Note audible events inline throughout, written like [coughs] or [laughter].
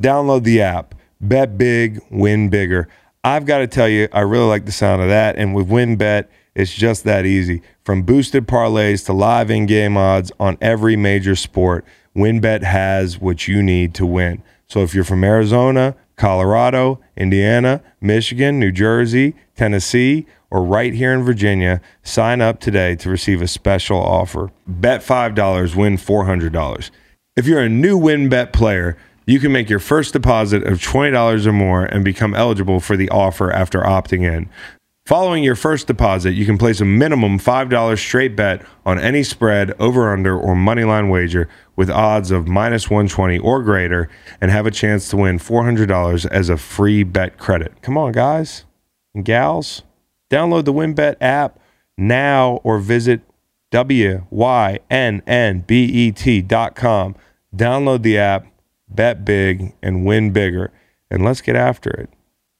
Download the app. Bet big, win bigger. I've got to tell you, I really like the sound of that. And with WynnBET, it's just that easy. From boosted parlays to live in game odds on every major sport, WynnBET has what you need to win. So if you're from Arizona, Colorado, Indiana, Michigan, New Jersey, Tennessee, or right here in Virginia, sign up today to receive a special offer. Bet $5, win $400. If you're a new WynnBET player, you can make your first deposit of $20 or more and become eligible for the offer after opting in. Following your first deposit, you can place a minimum $5 straight bet on any spread, over under, or moneyline wager with odds of minus 120 or greater and have a chance to win $400 as a free bet credit. Come on, guys and gals. Download the WynnBET app now or visit WYNNBET.com. Download the app, bet big, and win bigger. And let's get after it.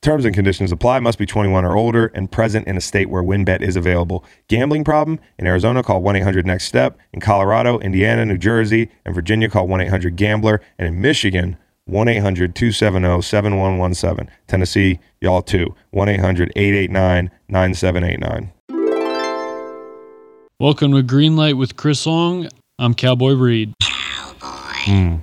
Terms and conditions apply. Must be 21 or older and present in a state where WynnBET is available. Gambling problem? In Arizona, call 1 800 NEXT STEP. In Colorado, Indiana, New Jersey, and Virginia, call 1 800 GAMBLER. And in Michigan, 1 800 270 7117. Tennessee, y'all too. 1 800 889 9789. Welcome to Greenlight with Chris Long. I'm Cowboy Reed. Hmm.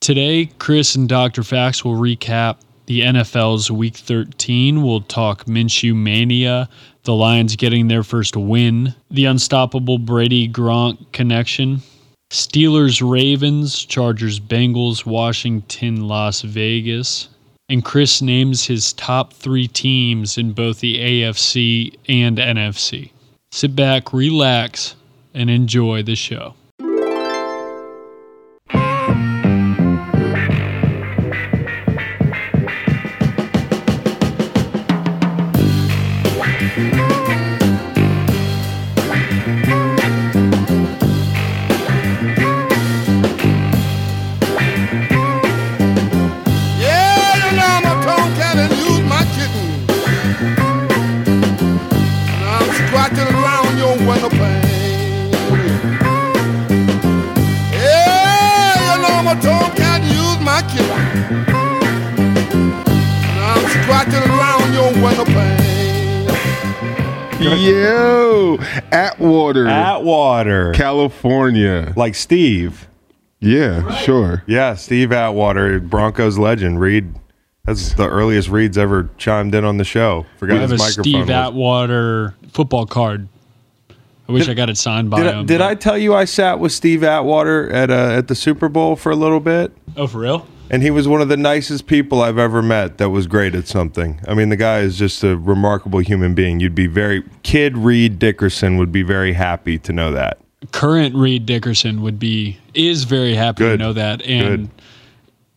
Today, Chris and Dr. Fax will recap the NFL's Week 13. We'll talk Minshew Mania, the Lions getting their first win, the unstoppable Brady Gronk connection, Steelers Ravens, Chargers Bengals, Washington Las Vegas, and Chris names his top three teams in both the AFC and NFC. Sit back, relax, and enjoy the show. Around your window. Yo, Atwater, Atwater. California. Like Steve. Yeah, sure. Yeah, Steve Atwater, Broncos legend. Reed. That's the earliest Reed's ever chimed in on the show. Forgot I have his a microphone. Steve was- Atwater football card. I wish I got it signed by Did, I, him. did but- I tell you I sat with Steve Atwater at uh, at the Super Bowl for a little bit? Oh, for real? And he was one of the nicest people I've ever met that was great at something. I mean, the guy is just a remarkable human being. You'd be very, Kid Reed Dickerson would be very happy to know that. Current Reed Dickerson would be is very happy Good. to know that and Good.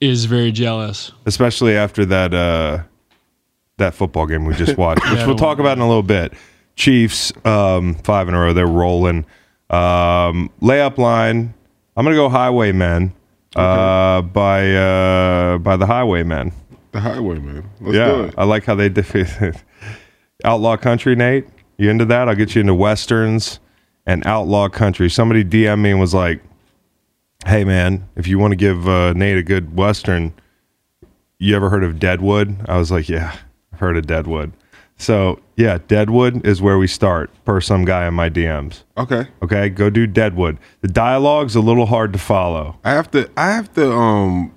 is very jealous. especially after that uh, that football game we just [laughs] watched, which Yeah, we'll talk about in a little bit. Chiefs um, five in a row, they're rolling. Um, layup line, I'm gonna go Highwaymen uh, by uh, by the Highwaymen. The Highwayman. Let's do Yeah, it. I like how they defeated it. [laughs] Outlaw Country. Nate, you into that? I'll get you into westerns and Outlaw Country. Somebody DM me and was like, "Hey man, if you want to give uh, Nate a good western, you ever heard of Deadwood?" I was like, "Yeah, I've heard of Deadwood." So yeah, Deadwood is where we start per some guy in my DMs. Okay. Okay, go do Deadwood. The dialogue's a little hard to follow. I have to I have to um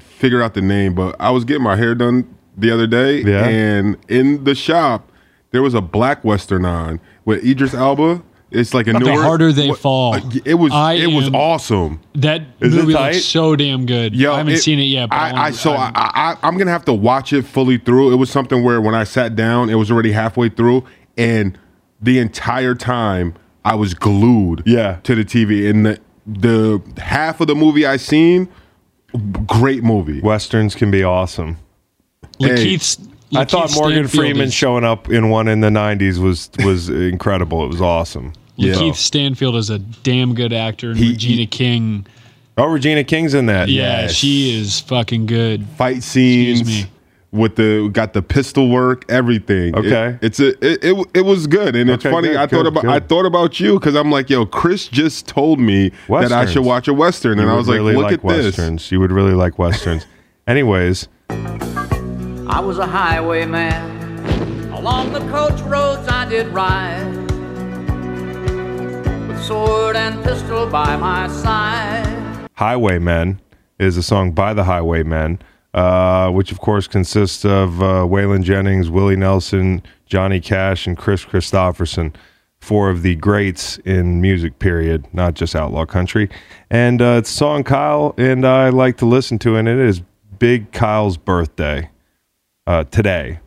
figure out the name, but I was getting my hair done the other day Yeah. and in the shop there was a black western on with Idris Elba. It's like a The newer Harder They what- Fall. uh, It was I it was awesome. That Is movie tight? looks so damn good. Yo, I haven't it- seen it yet. But I, I wanna- so I, I'm- I I'm gonna have to watch it fully through. It was something where when I sat down, it was already halfway through, and the entire time I was glued Yeah. to the TV. And the the half of the movie I seen, great movie. Westerns can be awesome. Lakeith's, I thought Morgan Stanfield Freeman is- showing up in one in the '90s was was incredible. It was awesome. Lakeith Stanfield is a damn good actor. And He- Regina he- King. Oh, Regina King's in that. Yeah, she is fucking good. Fight scenes me. with the got the pistol work, everything. It- Okay. it's a it, it it was good, and it's Okay, funny. good, I thought good, about I thought about you because I'm like, yo, Chris just told me that I should watch a western, and You I would was like, look like at this. westerns. You would really like westerns. [laughs] Anyways, I was a highwayman. Along the coach roads I did ride. Sword and pistol by my side. Highwaymen is a song by the Highwaymen, uh, which of course consists of uh, Waylon Jennings, Willie Nelson, Johnny Cash, and Kris Kristofferson, four of the greats in music. Period, not just outlaw country. And uh, it's a song Kyle and I like to listen to, and it is Big Kyle's birthday uh, today.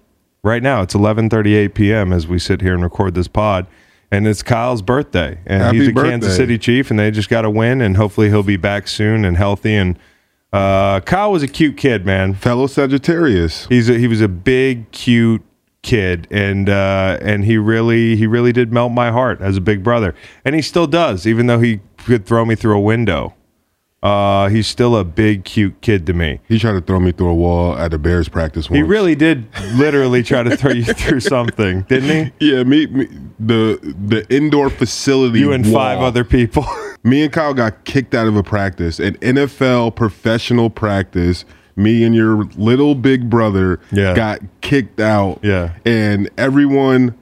Right now, it's 11:38 p.m. as we sit here and record this pod, and it's Kyle's birthday, and Happy he's a birthday. Kansas City Chief, and they just got to win, and hopefully he'll be back soon and healthy. And uh, Kyle was a cute kid, man. Fellow Sagittarius. He's a, he was a big, cute kid, and uh, and he really he really did melt my heart as a big brother, and he still does, even though he could throw me through a window. Uh, he's still a big, cute kid to me. He tried to throw me through a wall at a Bears practice once. He really did literally try to throw you [laughs] through something, didn't he? Yeah, me, me the the indoor facility. You and five other people. [laughs] Me and Kyle got kicked out of a practice, an NFL professional practice. Me and your little big brother Yeah. got kicked out. Yeah. And everyone,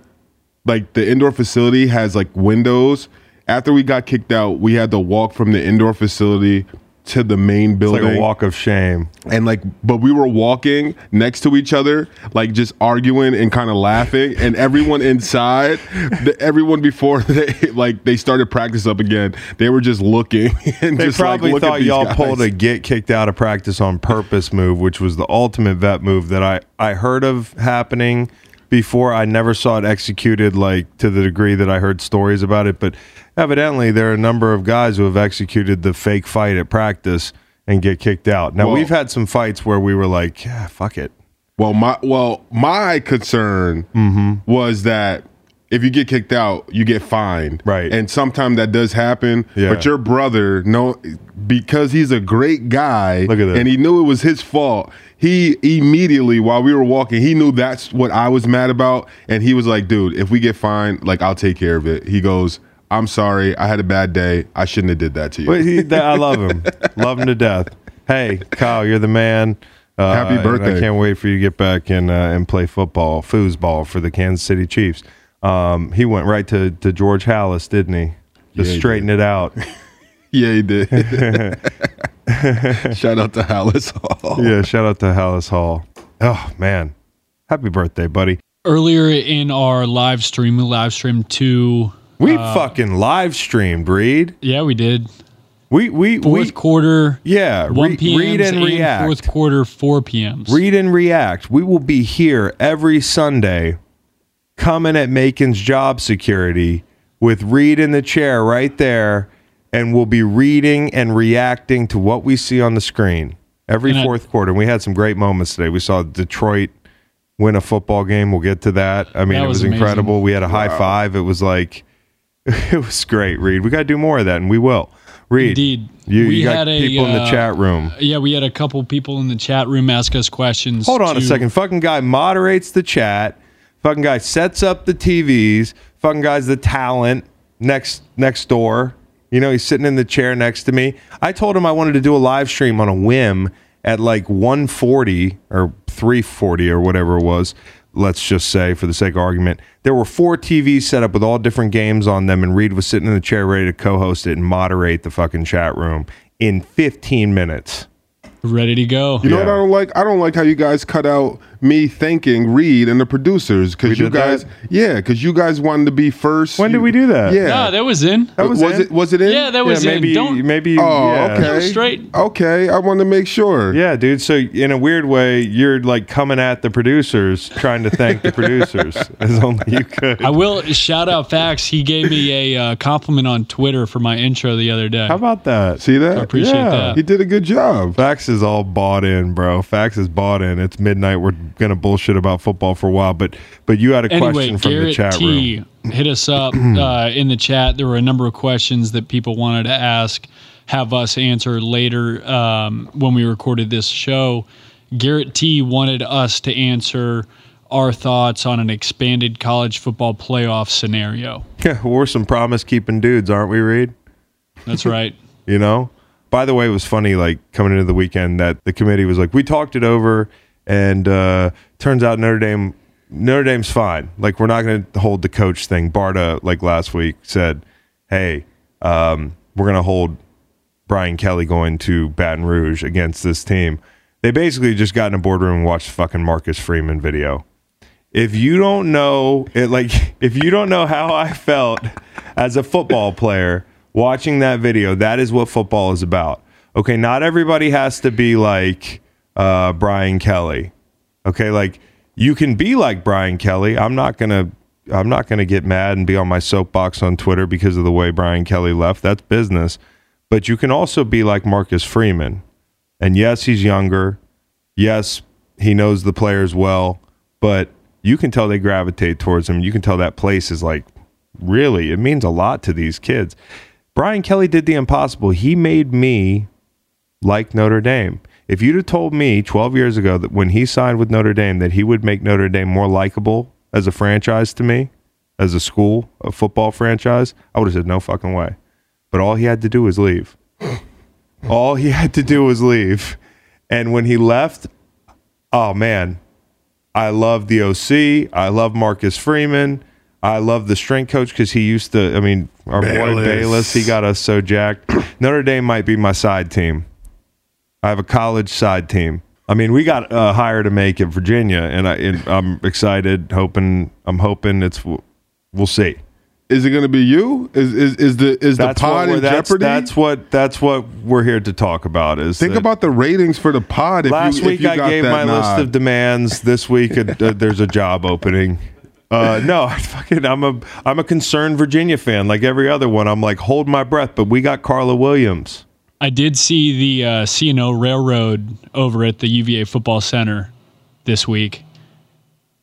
like the indoor facility has like windows. After we got kicked out, we had to walk from the indoor facility to the main It's building. like a walk of shame. and like but we were walking next to each other like just arguing and kind of laughing and everyone inside the, everyone before [laughs] they like they started practice up again they were just looking [laughs] and They just probably at thought y'all guys. pulled a get kicked out of practice on purpose move, which was the ultimate vet move that I, I heard of happening before. I never saw it executed like to the degree that I heard stories about it, but evidently there are a number of guys who have executed the fake fight at practice and get kicked out. Now Well- we've had some fights where we were like, yeah, fuck it. well my well my concern Mm-hmm. was that if you get kicked out you get fined Right. and sometimes that does happen Yeah. but your brother no because he's a great guy Look at that. and he knew it was his fault he immediately while we were walking he knew that's what i was mad about and he was like dude if we get fined like i'll take care of it he goes i'm sorry i had a bad day i shouldn't have did that to you But he, that, I love him, [laughs] love him to death. Hey, Kyle, you're the man. Uh, Happy birthday. I can't wait for you to get back and uh, and play football, foosball for the Kansas City Chiefs. Um, he went right to, to George Halas, didn't he? Just Yeah, he straighten it out. [laughs] yeah he did [laughs] shout out to Halas Hall. yeah, shout out to Halas Hall. Oh man, happy birthday, buddy. Earlier in our live stream, we live streamed two. We uh, fucking live streamed, Reed. Yeah, we did. We we Fourth we quarter, yeah. 1 p.m. read and react. fourth quarter, 4 p.m. Read and react. We will be here every Sunday coming at Macon's job security with Reed in the chair right there, and we'll be reading and reacting to what we see on the screen every And I- fourth quarter. And we had some great moments today. We saw Detroit win a football game. We'll get to that. I mean, That it was, was amazing. incredible. We had a high five. It was like, [laughs] it was great, Reed. We got to do more of that, and we will. Reed, Indeed. you, We you had a, people in the uh, chat room. Yeah, we had a couple people in the chat room ask us questions. Hold on a second. Fucking guy moderates the chat. Fucking guy sets up the TVs. Fucking guy's the talent next next door. You know, he's sitting in the chair next to me. I told him I wanted to do a live stream on a whim at like 140 or 340 or whatever it was. Let's just say, for the sake of argument, there were four TVs set up with all different games on them, and Reed was sitting in the chair ready to co-host it and moderate the fucking chat room in 15 minutes. Ready to go. You know what I don't like? I don't like how you guys cut out me thanking Reed and the producers because you did that? guys, yeah, because you guys wanted to be first. When did we do that? Yeah, No, that was in. That was was in? it? Was it in? Yeah, that was yeah, maybe in. Don't. maybe Oh, yeah. okay. That was straight. Okay, I wanted to make sure. Yeah, dude. So in a weird way, you're like coming at the producers, trying to thank the producers [laughs] as only you could. I will shout out Facts. He gave me a uh, compliment on Twitter for my intro the other day. How about that? See that? I appreciate Yeah. that. He did a good job. Facts is all bought in, bro. Fax is bought in. It's midnight. We're gonna bullshit about football for a while, but but you had a Anyway, question from the chat T room. hit us up [clears throat] uh, in the chat. There were a number of questions that people wanted to ask, have us answer later um, when we recorded this show. Garrett T wanted us to answer our thoughts on an expanded college football playoff scenario. Yeah, we're some promise keeping dudes, aren't we, Reed? That's [laughs] right. You know? By the way, it was funny, like coming into the weekend that the committee was like, we talked it over, and uh, turns out Notre Dame Notre Dame's fine. Like we're not going to hold the coach thing. Barta, like last week, said, "Hey, um, we're going to hold Brian Kelly going to Baton Rouge against this team." They basically just got in a boardroom and watched fucking Marcus Freeman video. If you don't know it, like [laughs] if you don't know how I felt as a football player watching that video, that is what football is about. Okay, not everybody has to be like uh, Brian Kelly. Okay, like you can be like Brian Kelly. I'm not gonna I'm not gonna get mad and be on my soapbox on Twitter because of the way Brian Kelly left. That's business. But you can also be like Marcus Freeman. And yes, he's younger. Yes, he knows the players well, but you can tell they gravitate towards him. You can tell that place is like really, it means a lot to these kids. Brian Kelly did the impossible. He made me like Notre Dame. If you'd have told me 12 years ago that when he signed with Notre Dame that he would make Notre Dame more likable as a franchise to me, as a school, a football franchise, I would have said no fucking way. But all he had to do was leave. [laughs] all he had to do was leave. And when he left, oh man, I love the OC. I love Marcus Freeman. I love the strength coach because he used to. I mean, our boy Balis. Balis, he got us so jacked. [clears throat] Notre Dame might be my side team. I have a college side team. I mean, we got a hire to make at Virginia, and, I, and I'm excited. Hoping, I'm hoping it's. We'll see. Is it going to be you? Is is is the is the That's pod what in that's, jeopardy? that's what that's what we're here to talk about. Is Think about the ratings for the pod. If Last you, week I got gave my list of demands. This week uh, uh, there's a job opening. Uh, no, [laughs] I fucking I'm a I'm a concerned Virginia fan like every other one. I'm like hold my breath, but we got Carla Williams. I did see the uh, C&O Railroad over at the UVA Football Center this week.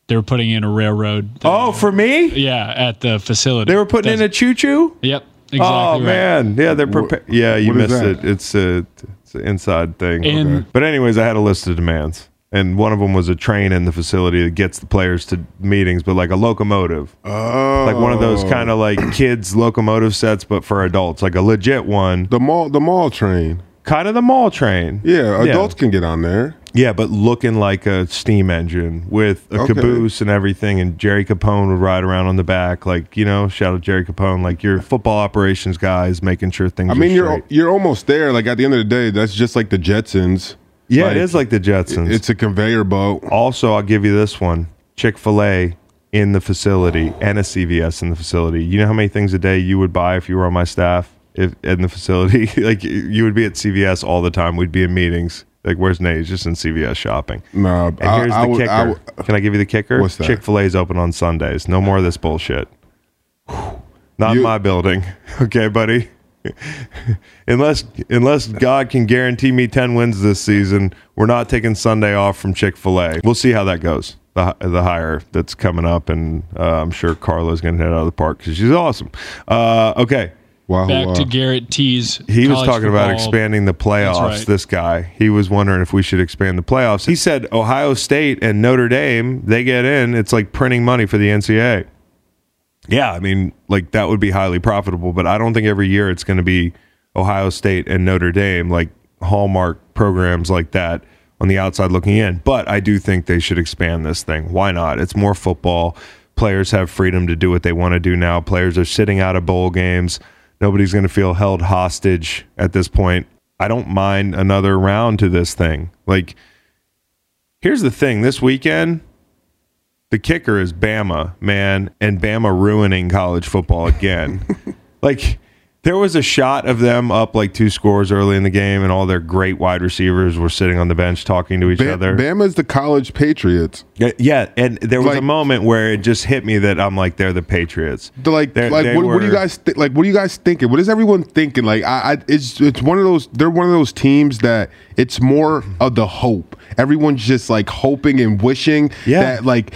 They were putting in a railroad. Oh, for me? yeah, at the facility. They were putting in a choo choo. Yep, exactly. oh right. man, yeah, they're prepared. Yeah, you missed it. It's a it's an inside thing. And- But anyways, I had a list of demands, and one of them was a train in the facility that gets the players to meetings, but like a locomotive. oh, like one of those oh. kind of like kids locomotive sets, but for adults, like a legit one, the mall the mall train. kind of the mall train. Yeah, adults can get on there. yeah, but looking like a steam engine with a Okay. caboose and everything. And Jerry Capone would ride around on the back, like you know, shout out Jerry Capone, like your football operations guys, making sure things. I mean, you're straight. you're almost there. Like at the end of the day, that's just like the Jetsons. Yeah, like, it is like the Jetsons. It's a conveyor boat. Also, I'll give you this one: Chick Fil A in the facility and a CVS in the facility. You know how many things a day you would buy if you were on my staff if, in the facility? [laughs] like you would be at CVS all the time. We'd be in meetings. Like, where's Nate? He's just in CVS shopping. No, And here's the kicker. Can I give you the kicker? What's that? Chick Fil A is open on Sundays. No more of this bullshit. [sighs] Not in You- my building, [laughs] okay, buddy. [laughs] unless unless God can guarantee me ten wins this season, we're not taking Sunday off from Chick Fil A. We'll see how that goes. The the hire that's coming up, and uh, I'm sure Carla's going to hit out of the park because she's awesome. Uh, okay, wow, Back wow. to Garrett T's. he was college talking about expanding the playoffs. right. This guy, he was wondering if we should expand the playoffs. He said Ohio State and Notre Dame, they get in. It's like printing money for the NCAA. Yeah, I mean, like that would be highly profitable, but I don't think every year it's going to be Ohio State and Notre Dame, like hallmark programs like that on the outside looking in. But I do think they should expand this thing. Why not? It's more football. Players have freedom to do what they want to do now. Players are sitting out of bowl games. Nobody's going to feel held hostage at this point. I don't mind another round to this thing. Like, here's the thing this weekend, the kicker is Bama, man, and Bama ruining college football again. [laughs] like, there was a shot of them up like two scores early in the game, and all their great wide receivers were sitting on the bench talking to each Ba- other. Bama's the college Patriots. Yeah, Yeah, and there was a moment where it just hit me that I'm like, they're the Patriots. Like, They're- like what, what do you guys th- like? What are you guys thinking? What is everyone thinking? Like, I, I, it's it's one of those. They're one of those teams that it's more of the hope. Everyone's just like hoping and wishing Yeah. that like,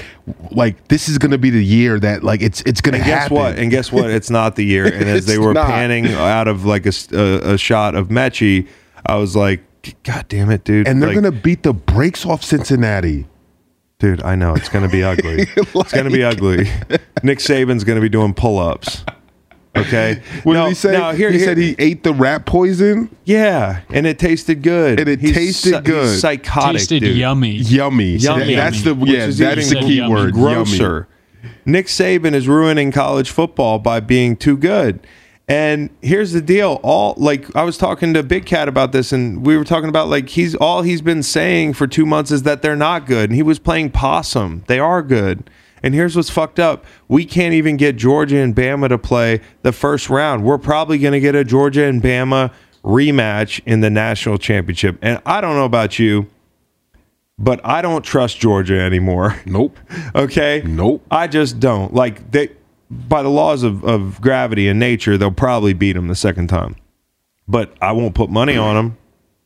like this is gonna be the year that like it's it's gonna And guess happen. what? And guess what? It's not the year. [laughs] And as they were not. panning out of like a a shot of Mechie, I was like, God damn it, dude! and they're Like, gonna beat the brakes off Cincinnati. dude. I know it's gonna be [laughs] ugly. it's gonna be ugly. Nick Saban's gonna be doing pull-ups. Okay. What No, did he say? no, here- he here- said he ate the rat poison Yeah, and it tasted good. And it He's tasted psy- good. He's psychotic, Tasted dude. yummy. yummy. Yummy. That- that's the yeah. is That's the key yummy. word. Yummy. grosser. Nick Saban is ruining college football by being too good. And here's the deal: all like I was talking to Big Cat about this, and we were talking about like he's all he's been saying for two months is that they're not good, and he was playing possum. They are good. And here's what's fucked up: we can't even get Georgia and Bama to play the first round. We're probably going to get a Georgia and Bama rematch in the national championship. And I don't know about you, but I don't trust Georgia anymore. [laughs] Nope. Okay. Nope. I just don't like they. By the laws of, of gravity and nature, they'll probably beat them the second time. But I won't put money on them.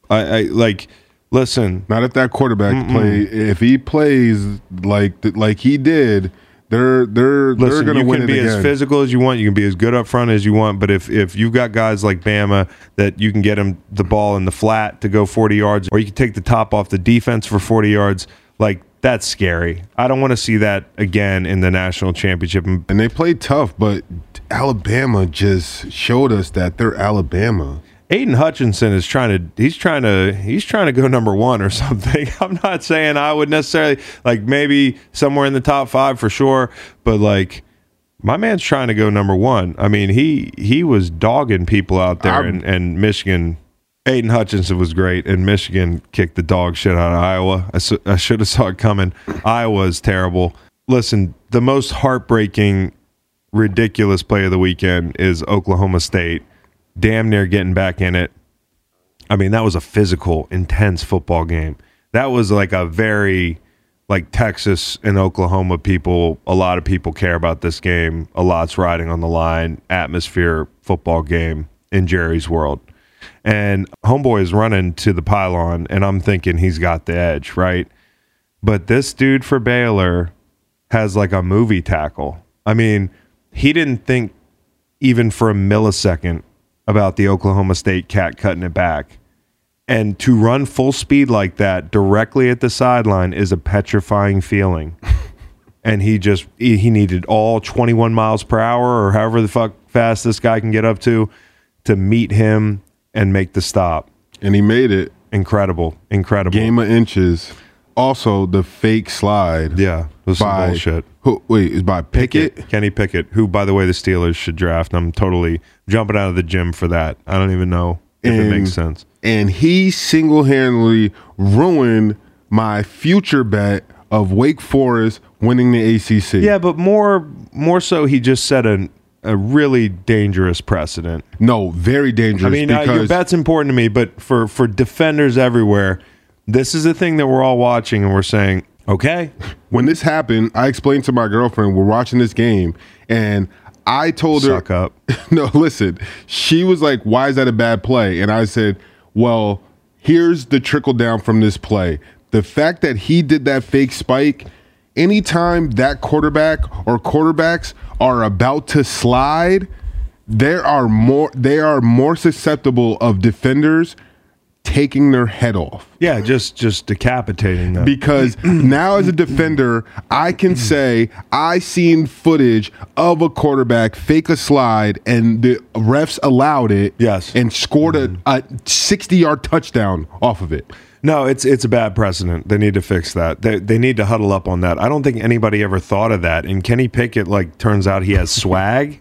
I, I like. Listen, Not if that quarterback play. If he plays like like he did, they're they're they're gonna win. You can be as physical as you want. You can be as good up front as you want. But if if you've got guys like Bama that you can get them the ball in the flat to go forty yards, or you can take the top off the defense for forty yards, like that's scary. I don't want to see that again in the national championship. And and they played tough, but Alabama just showed us that they're Alabama. Aidan Hutchinson is trying to he's trying to he's trying to go number one or [laughs] something. I'm not saying I would necessarily like maybe somewhere in the top five for sure, but like my man's trying to go number one. I mean he he was dogging people out there and, and Michigan. Aidan Hutchinson was great, and Michigan kicked the dog shit out of Iowa. I should have saw it coming. Iowa's terrible. Listen, the most heartbreaking, ridiculous play of the weekend is Oklahoma State damn near getting back in it. I mean, that was a physical, intense football game. That was like a very like Texas and Oklahoma people, a lot of people care about this game. A lot's riding on the line. Atmosphere football game in Jerry's world. And homeboy is running to the pylon and I'm thinking he's got the edge, right? But this dude for Baylor has like a movie tackle. I mean, he didn't think even for a millisecond about the Oklahoma State cat cutting it back. And to run full speed like that directly at the sideline is a petrifying feeling. [laughs] and he just he needed all 21 miles per hour or however the fuck fast this guy can get up to to meet him and make the stop. And he made it. Incredible, incredible. Game of inches. Also, the fake slide. yeah, was some by bullshit. Who, wait, is by Pickett? Kenny Pickett, who by the way the Steelers should draft. I'm totally jumping out of the gym for that. I don't even know if it makes sense. and he single-handedly ruined my future bet of Wake Forest winning the ACC. Yeah, but more more so, he just set a a really dangerous precedent. No, very dangerous. I mean, uh, your bet's important to me, but for for defenders everywhere, this is the thing that we're all watching and we're saying, okay, [laughs] when this happened, I explained to my girlfriend we're watching this game, and I told her, suck up. [laughs] no, listen. She was like, "Why is that a bad play?" And I said, "Well, here's the trickle down from this play. The fact that he did that fake spike, anytime that quarterback or quarterbacks are about to slide, there are more they are more susceptible of defenders taking their head off Yeah, just just decapitating them. because [clears throat] now as a defender i can [clears throat] say i seen footage of a quarterback fake a slide and the refs allowed it Yes. and scored a, mm-hmm. a 60 yard touchdown off of it No, it's it's a bad precedent. They need to fix that. They they need to huddle up on that. I don't think anybody ever thought of that. And Kenny Pickett, like, turns out he has [laughs] swag.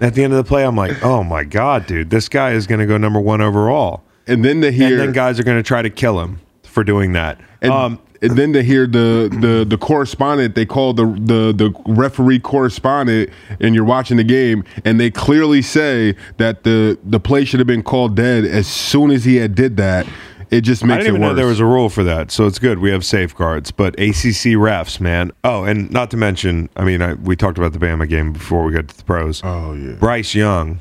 At the end of the play, I'm like, oh my god, dude, this guy is going to go number one overall. And then to hear, And then guys are going to try to kill him for doing that. and, um, and then to hear the the the correspondent they call the the the referee correspondent and you're watching the game and they clearly say that the the play should have been called dead as soon as he had did that it just I makes didn't even it know worse there was a rule for that, so it's good. We have safeguards, but ACC refs, man. Oh, and not to mention, I mean, I, we talked about the Bama game before we got to the pros. oh yeah Bryce Young,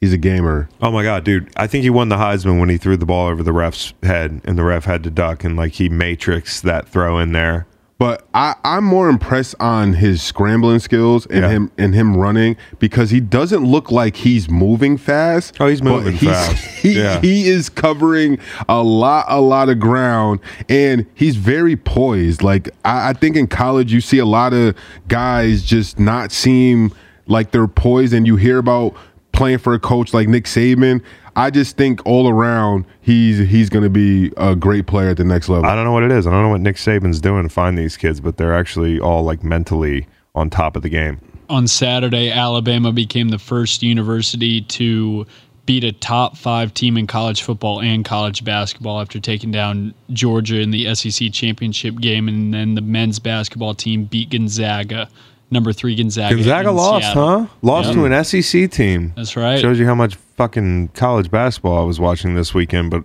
he's a gamer Oh my god, dude! I think he won the Heisman when he threw the ball over the ref's head, and the ref had to duck, and like he matrixed that throw in there. But I, I'm more impressed on his scrambling skills and Yeah. him and him running because he doesn't look like he's moving fast. Oh, he's but moving fast. [laughs] He, Yeah. he is covering a lot, a lot of ground, and he's very poised. Like I, I think in college, you see a lot of guys just not seem like they're poised, and you hear about playing for a coach like Nick Saban. I just think all around he's he's going to be a great player at the next level. I don't know what it is. I don't know what Nick Saban's doing to find these kids, but they're actually all like mentally on top of the game. On Saturday, Alabama became the first university to beat a top five team in college football and college basketball after taking down Georgia in the SEC championship game. And then the men's basketball team beat Gonzaga, number three Gonzaga. Gonzaga lost, Seattle. huh? Lost Yep. to an SEC team. That's right. Shows you how much fucking college basketball I was watching this weekend, but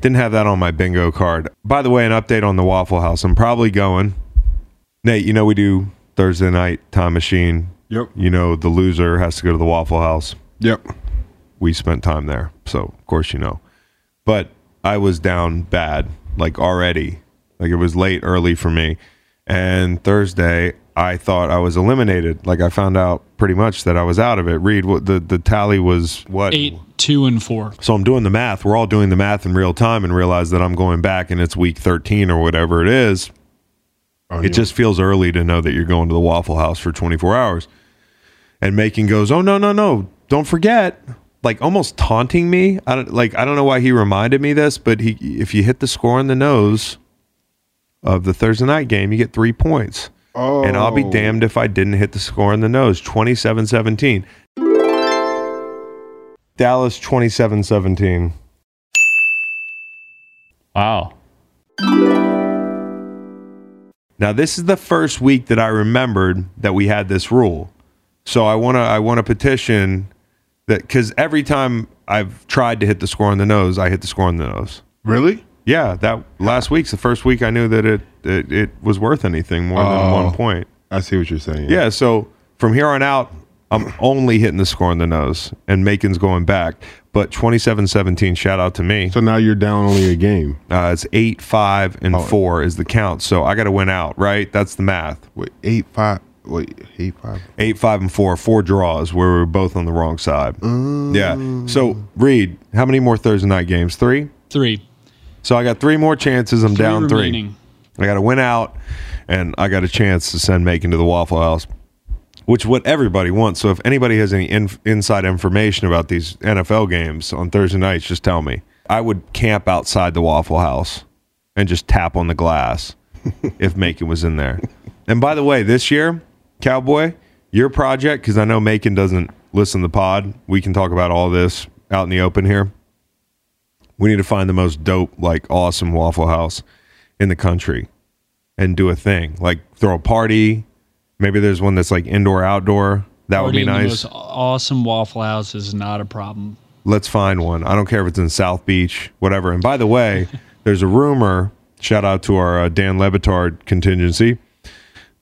didn't have that on my bingo card. By the way, an update on the Waffle House. I'm probably going. Nate, you know we do Thursday night time machine. Yep. You know the loser has to go to the Waffle House. Yep. we spent time there. So, of course, you know. But I was down bad, like already. Like it was late early for me. And Thursday, I thought I was eliminated. Like I found out pretty much that I was out of it. Read what the, the tally was what? Eight, two, and four. So I'm doing the math. We're all doing the math in real time and realize that I'm going back and it's week 13 or whatever it is. Oh, It just feels early to know that you're going to the Waffle House for 24 hours. And Macon goes, "Oh no, no, no! Don't forget!" Like almost taunting me. I don't like. I don't know why he reminded me this, but he, if you hit the score in the nose of the Thursday night game, you get three points. Oh. And I'll be oh. damned if I didn't hit the score in the nose. 27-17. Dallas 27-17. Wow. Now this is the first week that I remembered that we had this rule. So I want to I want to petition that cuz every time I've tried to hit the score on the nose, I hit the score on the nose. Really? Yeah, that last week's the first week I knew that it it, it was worth anything more than Oh. one point. I see what you're saying. Yeah, so from here on out I'm only hitting the score on the nose and Macon's going back. But 27-17 shout out to me. So now you're down only a game. Uh, it's 8 5 and 4 is the count. So I got to win out, right? That's the math. Wait, eight five. Wait, eight five. eight, five, and four, four draws where we were both on the wrong side. Yeah. So, Reed, how many more Thursday night games? Three. Three. So I got three more chances. I'm down remaining. three. I got to win out, and I got a chance to send Macon to the Waffle House, which is what everybody wants. So if anybody has any in, inside information about these NFL games on Thursday nights, just tell me. I would camp outside the Waffle House and just tap on the glass [laughs] if Macon was in there. And by the way, this year, Cowboy, your project, because I know Macon doesn't listen to the pod, we can talk about all this out in the open here. We need to find the most dope, like awesome Waffle House in the country and do a thing. Like throw a party. Maybe there's one that's like indoor outdoor. That would be nice. most awesome Waffle House is not a problem. Let's find one. I don't care if it's in South Beach, whatever. And by the way, [laughs] there's a rumor, shout out to our uh, Dan Le Batard contingency,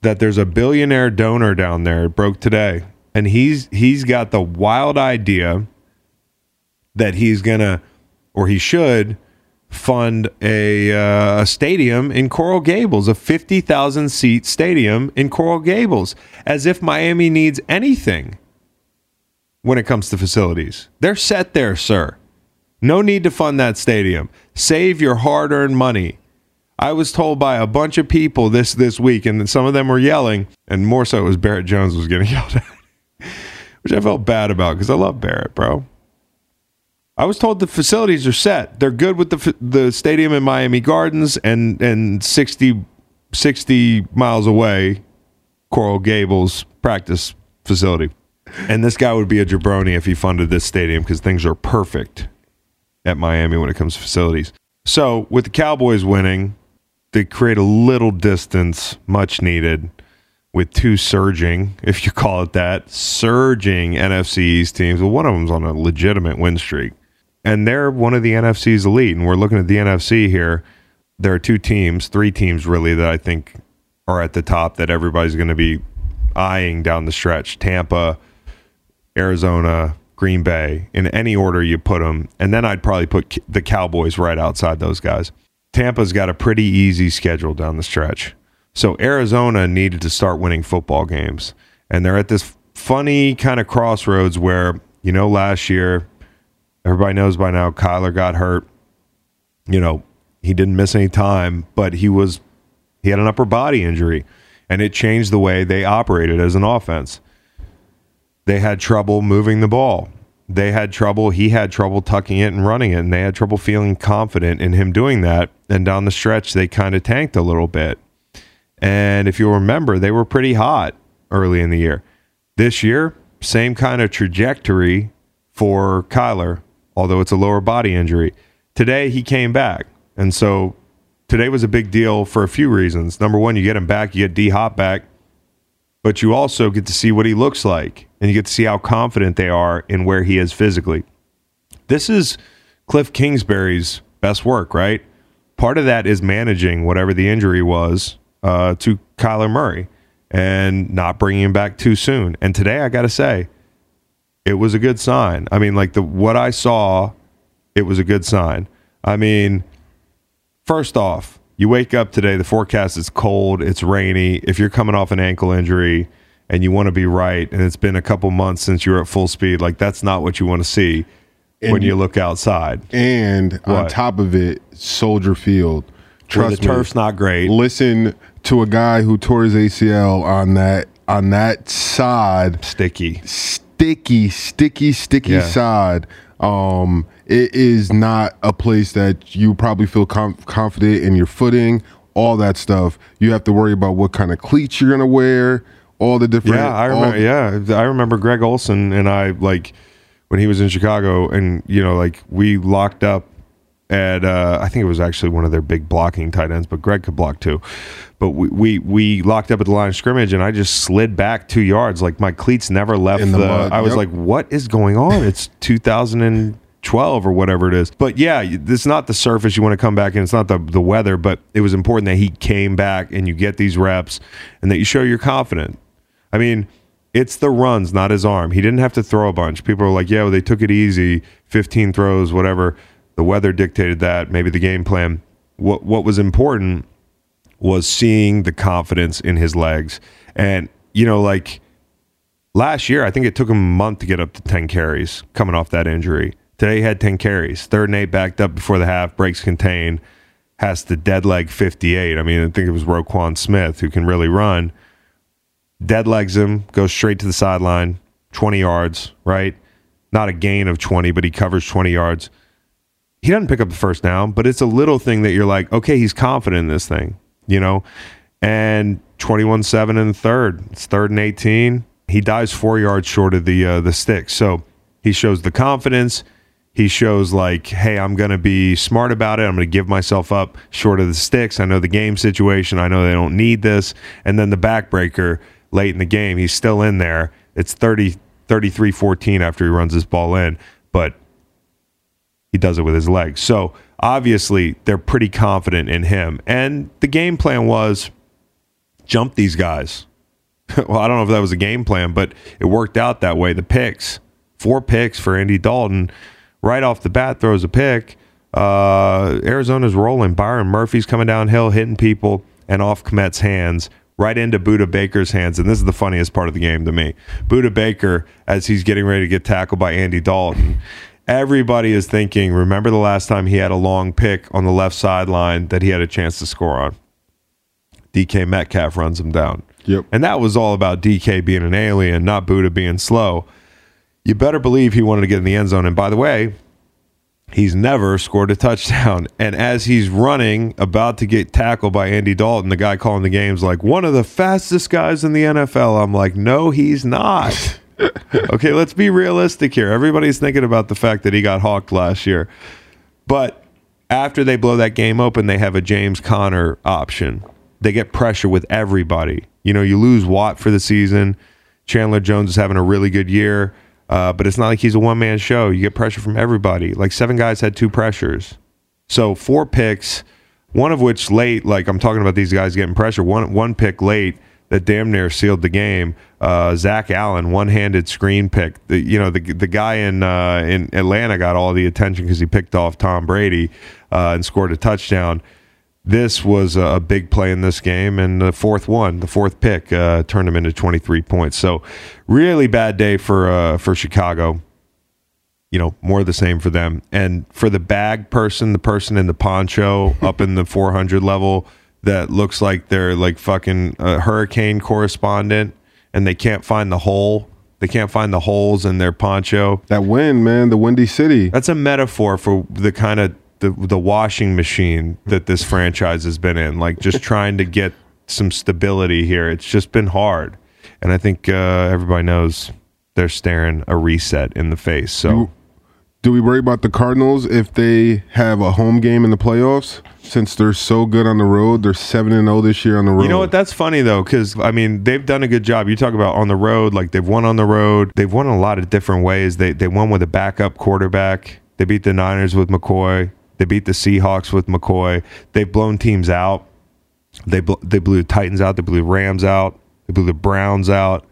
that there's a billionaire donor down there. It broke today. And he's he's got the wild idea that he's gonna or he should fund a, uh, a stadium in Coral Gables, a 50,000 seat stadium in Coral Gables, as if Miami needs anything when it comes to facilities. They're set there, sir. No need to fund that stadium. Save your hard-earned money. I was told by a bunch of people this this week, and some of them were yelling, and more so it was Barrett Jones was getting [laughs] yelled at, which I felt bad about because I love Barrett, bro. I was told the facilities are set. They're good with the the stadium in Miami Gardens and and 60, 60 miles away, Coral Gables practice facility. And this guy would be a jabroni if he funded this stadium because things are perfect at Miami when it comes to facilities. So with the Cowboys winning, they create a little distance, much needed, with two surging, [laughs] if you call it that, surging NFC East teams. Well, one of them's on a legitimate win streak, and they're one of the NFC's elite. And we're looking at the NFC here. There are two teams, three teams really that I think are at the top that everybody's going to be eyeing down the stretch. Tampa, Arizona, Green Bay, in any order you put them. And then I'd probably put the Cowboys right outside those guys. Tampa's got a pretty easy schedule down the stretch. So Arizona needed to start winning football games. And they're at this funny kind of crossroads where, you know, last year, everybody knows by now, Kyler got hurt. You know, he didn't miss any time, but he was, he had an upper body injury and it changed the way they operated as an offense. They had trouble moving the ball. They had trouble, he had trouble tucking it and running it, and they had trouble feeling confident in him doing that. And down the stretch, they kind of tanked a little bit. And if you'll remember, they were pretty hot early in the year. This year, same kind of trajectory for Kyler, although it's a lower body injury. Today, he came back. And so today was a big deal for a few reasons. Number one, you get him back, you get D Hop back, but you also get to see what he looks like and you get to see how confident they are in where he is physically. This is Cliff Kingsbury's best work, right? Part of that is managing whatever the injury was uh, to Kyler Murray and not bringing him back too soon. And today, I got to say, it was a good sign. I mean, like the what I saw, it was a good sign. I mean, first off, you wake up today, the forecast is cold, it's rainy. If you're coming off an ankle injury and you want to be right, and it's been a couple months since you're at full speed, like that's not what you want to see And when you, look outside. And on top of it, Soldier Field. Trust the me, turf's not great. listen to a guy who tore his ACL on that on that side Sticky. Sticky, sticky, sticky Yeah. side. Um, it is not a place that you probably feel com- confident in your footing. All that stuff. You have to worry about what kind of cleats you're gonna wear. All the different. Yeah, I remember. Yeah, I remember Greg Olsen and I like when he was in Chicago, and you know, like we locked up at. Uh, I think it was actually one of their big blocking tight ends, but Greg could block too. But we we, we locked up at the line of scrimmage, and I just slid back two yards. Like my cleats never left In the. the I was yep. like, "What is going on?" It's 2012 or whatever it is. But yeah, it's not the surface you want to come back in. It's not the the weather, but it was important that he came back and you get these reps and that you show you're confident. I mean, it's the runs, not his arm. He didn't have to throw a bunch. People are like, yeah, well, they took it easy, 15 throws, whatever. The weather dictated that, maybe the game plan. What what was important was seeing the confidence in his legs. And, you know, like last year, I think it took him a month to get up to 10 carries coming off that injury. Today he had 10 carries. Third and eight backed up before the half, breaks contain, has the dead leg 58. I mean, I think it was Roquan Smith who can really run dead legs him, goes straight to the sideline, 20 yards, right? Not a gain of 20, but he covers 20 yards. He doesn't pick up the first down, but it's a little thing that you're like, okay, he's confident in this thing, you know? And 21 7 in the third. It's third and 18. He dives four yards short of the uh, the stick. So he shows the confidence. He shows like, hey, I'm gonna be smart about it. I'm gonna give myself up short of the sticks. I know the game situation. I know they don't need this. And then the backbreaker late in the game, he's still in there. It's 30, 33 14 after he runs this ball in, but he does it with his legs. So obviously, they're pretty confident in him. And the game plan was jump these guys. [laughs] well, I don't know if that was a game plan, but it worked out that way. The picks, four picks for Andy Dalton, right off the bat throws a pick. Uh, Arizona's rolling. Byron Murphy's coming downhill, hitting people, and off Kmet's hands, right into Budda Baker's hands. And this is the funniest part of the game to me. Budda Baker, as he's getting ready to get tackled by Andy Dalton, everybody is thinking, remember the last time he had a long pick on the left sideline that he had a chance to score on? DK Metcalf runs him down. Yep. And that was all about DK being an alien, not Budda being slow. You better believe he wanted to get in the end zone. And by the way, he's never scored a touchdown. [laughs] And as he's running, about to get tackled by Andy Dalton, the guy calling the game's like, one of the fastest guys in the NFL. I'm like, no, he's not. [laughs] okay, let's be realistic here. Everybody's thinking about the fact that he got hawked last year. But after they blow that game open, they have a James Conner option. They get pressure with everybody. You know, you lose Watt for the season. Chandler Jones is having a really good year, uh, but it's not like he's a one man show. You get pressure from everybody. Like seven guys had two pressures. So four picks, one of which late, like I'm talking about these guys getting pressure. One one pick late that damn near sealed the game. Uh, Zach Allen, one handed screen pick. The, you know the the guy in uh, in Atlanta got all the attention because he picked off Tom Brady uh, and scored a touchdown. this was a, big play in this game, and the fourth one, the fourth pick, uh, turned him into 23 points. So, really bad day for uh, for Chicago. You know, more of the same for them. And for the bag person, the person in the poncho [laughs] up in the 400 level that looks like they're like fucking a hurricane correspondent, and they can't find the hole. They can't find the holes in their poncho. That wind, man, the Windy City. That's a metaphor for the kind of the the washing machine that this franchise has been in. Like just [laughs] trying to get some stability here. It's just been hard, and I think uh, everybody knows they're staring a reset in the face. So. Do, do we worry about the Cardinals if they have a home game in the playoffs? Since they're so good on the road, they're seven and zero this year on the road. You know what? That's funny though, because I mean they've done a good job. You talk about on the road, like they've won on the road. They've won a lot of different ways. They they won with a backup quarterback. They beat the Niners with McCoy. They beat the Seahawks with McCoy. They've blown teams out. They bl- they blew the Titans out. They blew the Rams out. They blew the Browns out.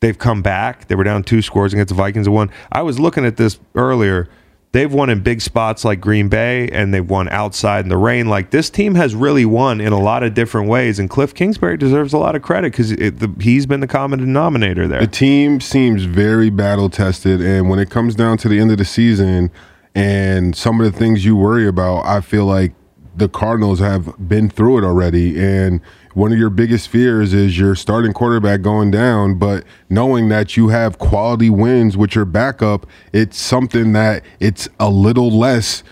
They've come back. They were down two scores against the Vikings and won. I was looking at this earlier. They've won in big spots like Green Bay, and they've won outside in the rain. Like this team has really won in a lot of different ways, and Cliff Kingsbury deserves a lot of credit because he's been the common denominator there. The team seems very battle tested, and when it comes down to the end of the season, and some of the things you worry about, I feel like the Cardinals have been through it already. And one of your biggest fears is your starting quarterback going down, but knowing that you have quality wins with your backup, it's something that it's a little less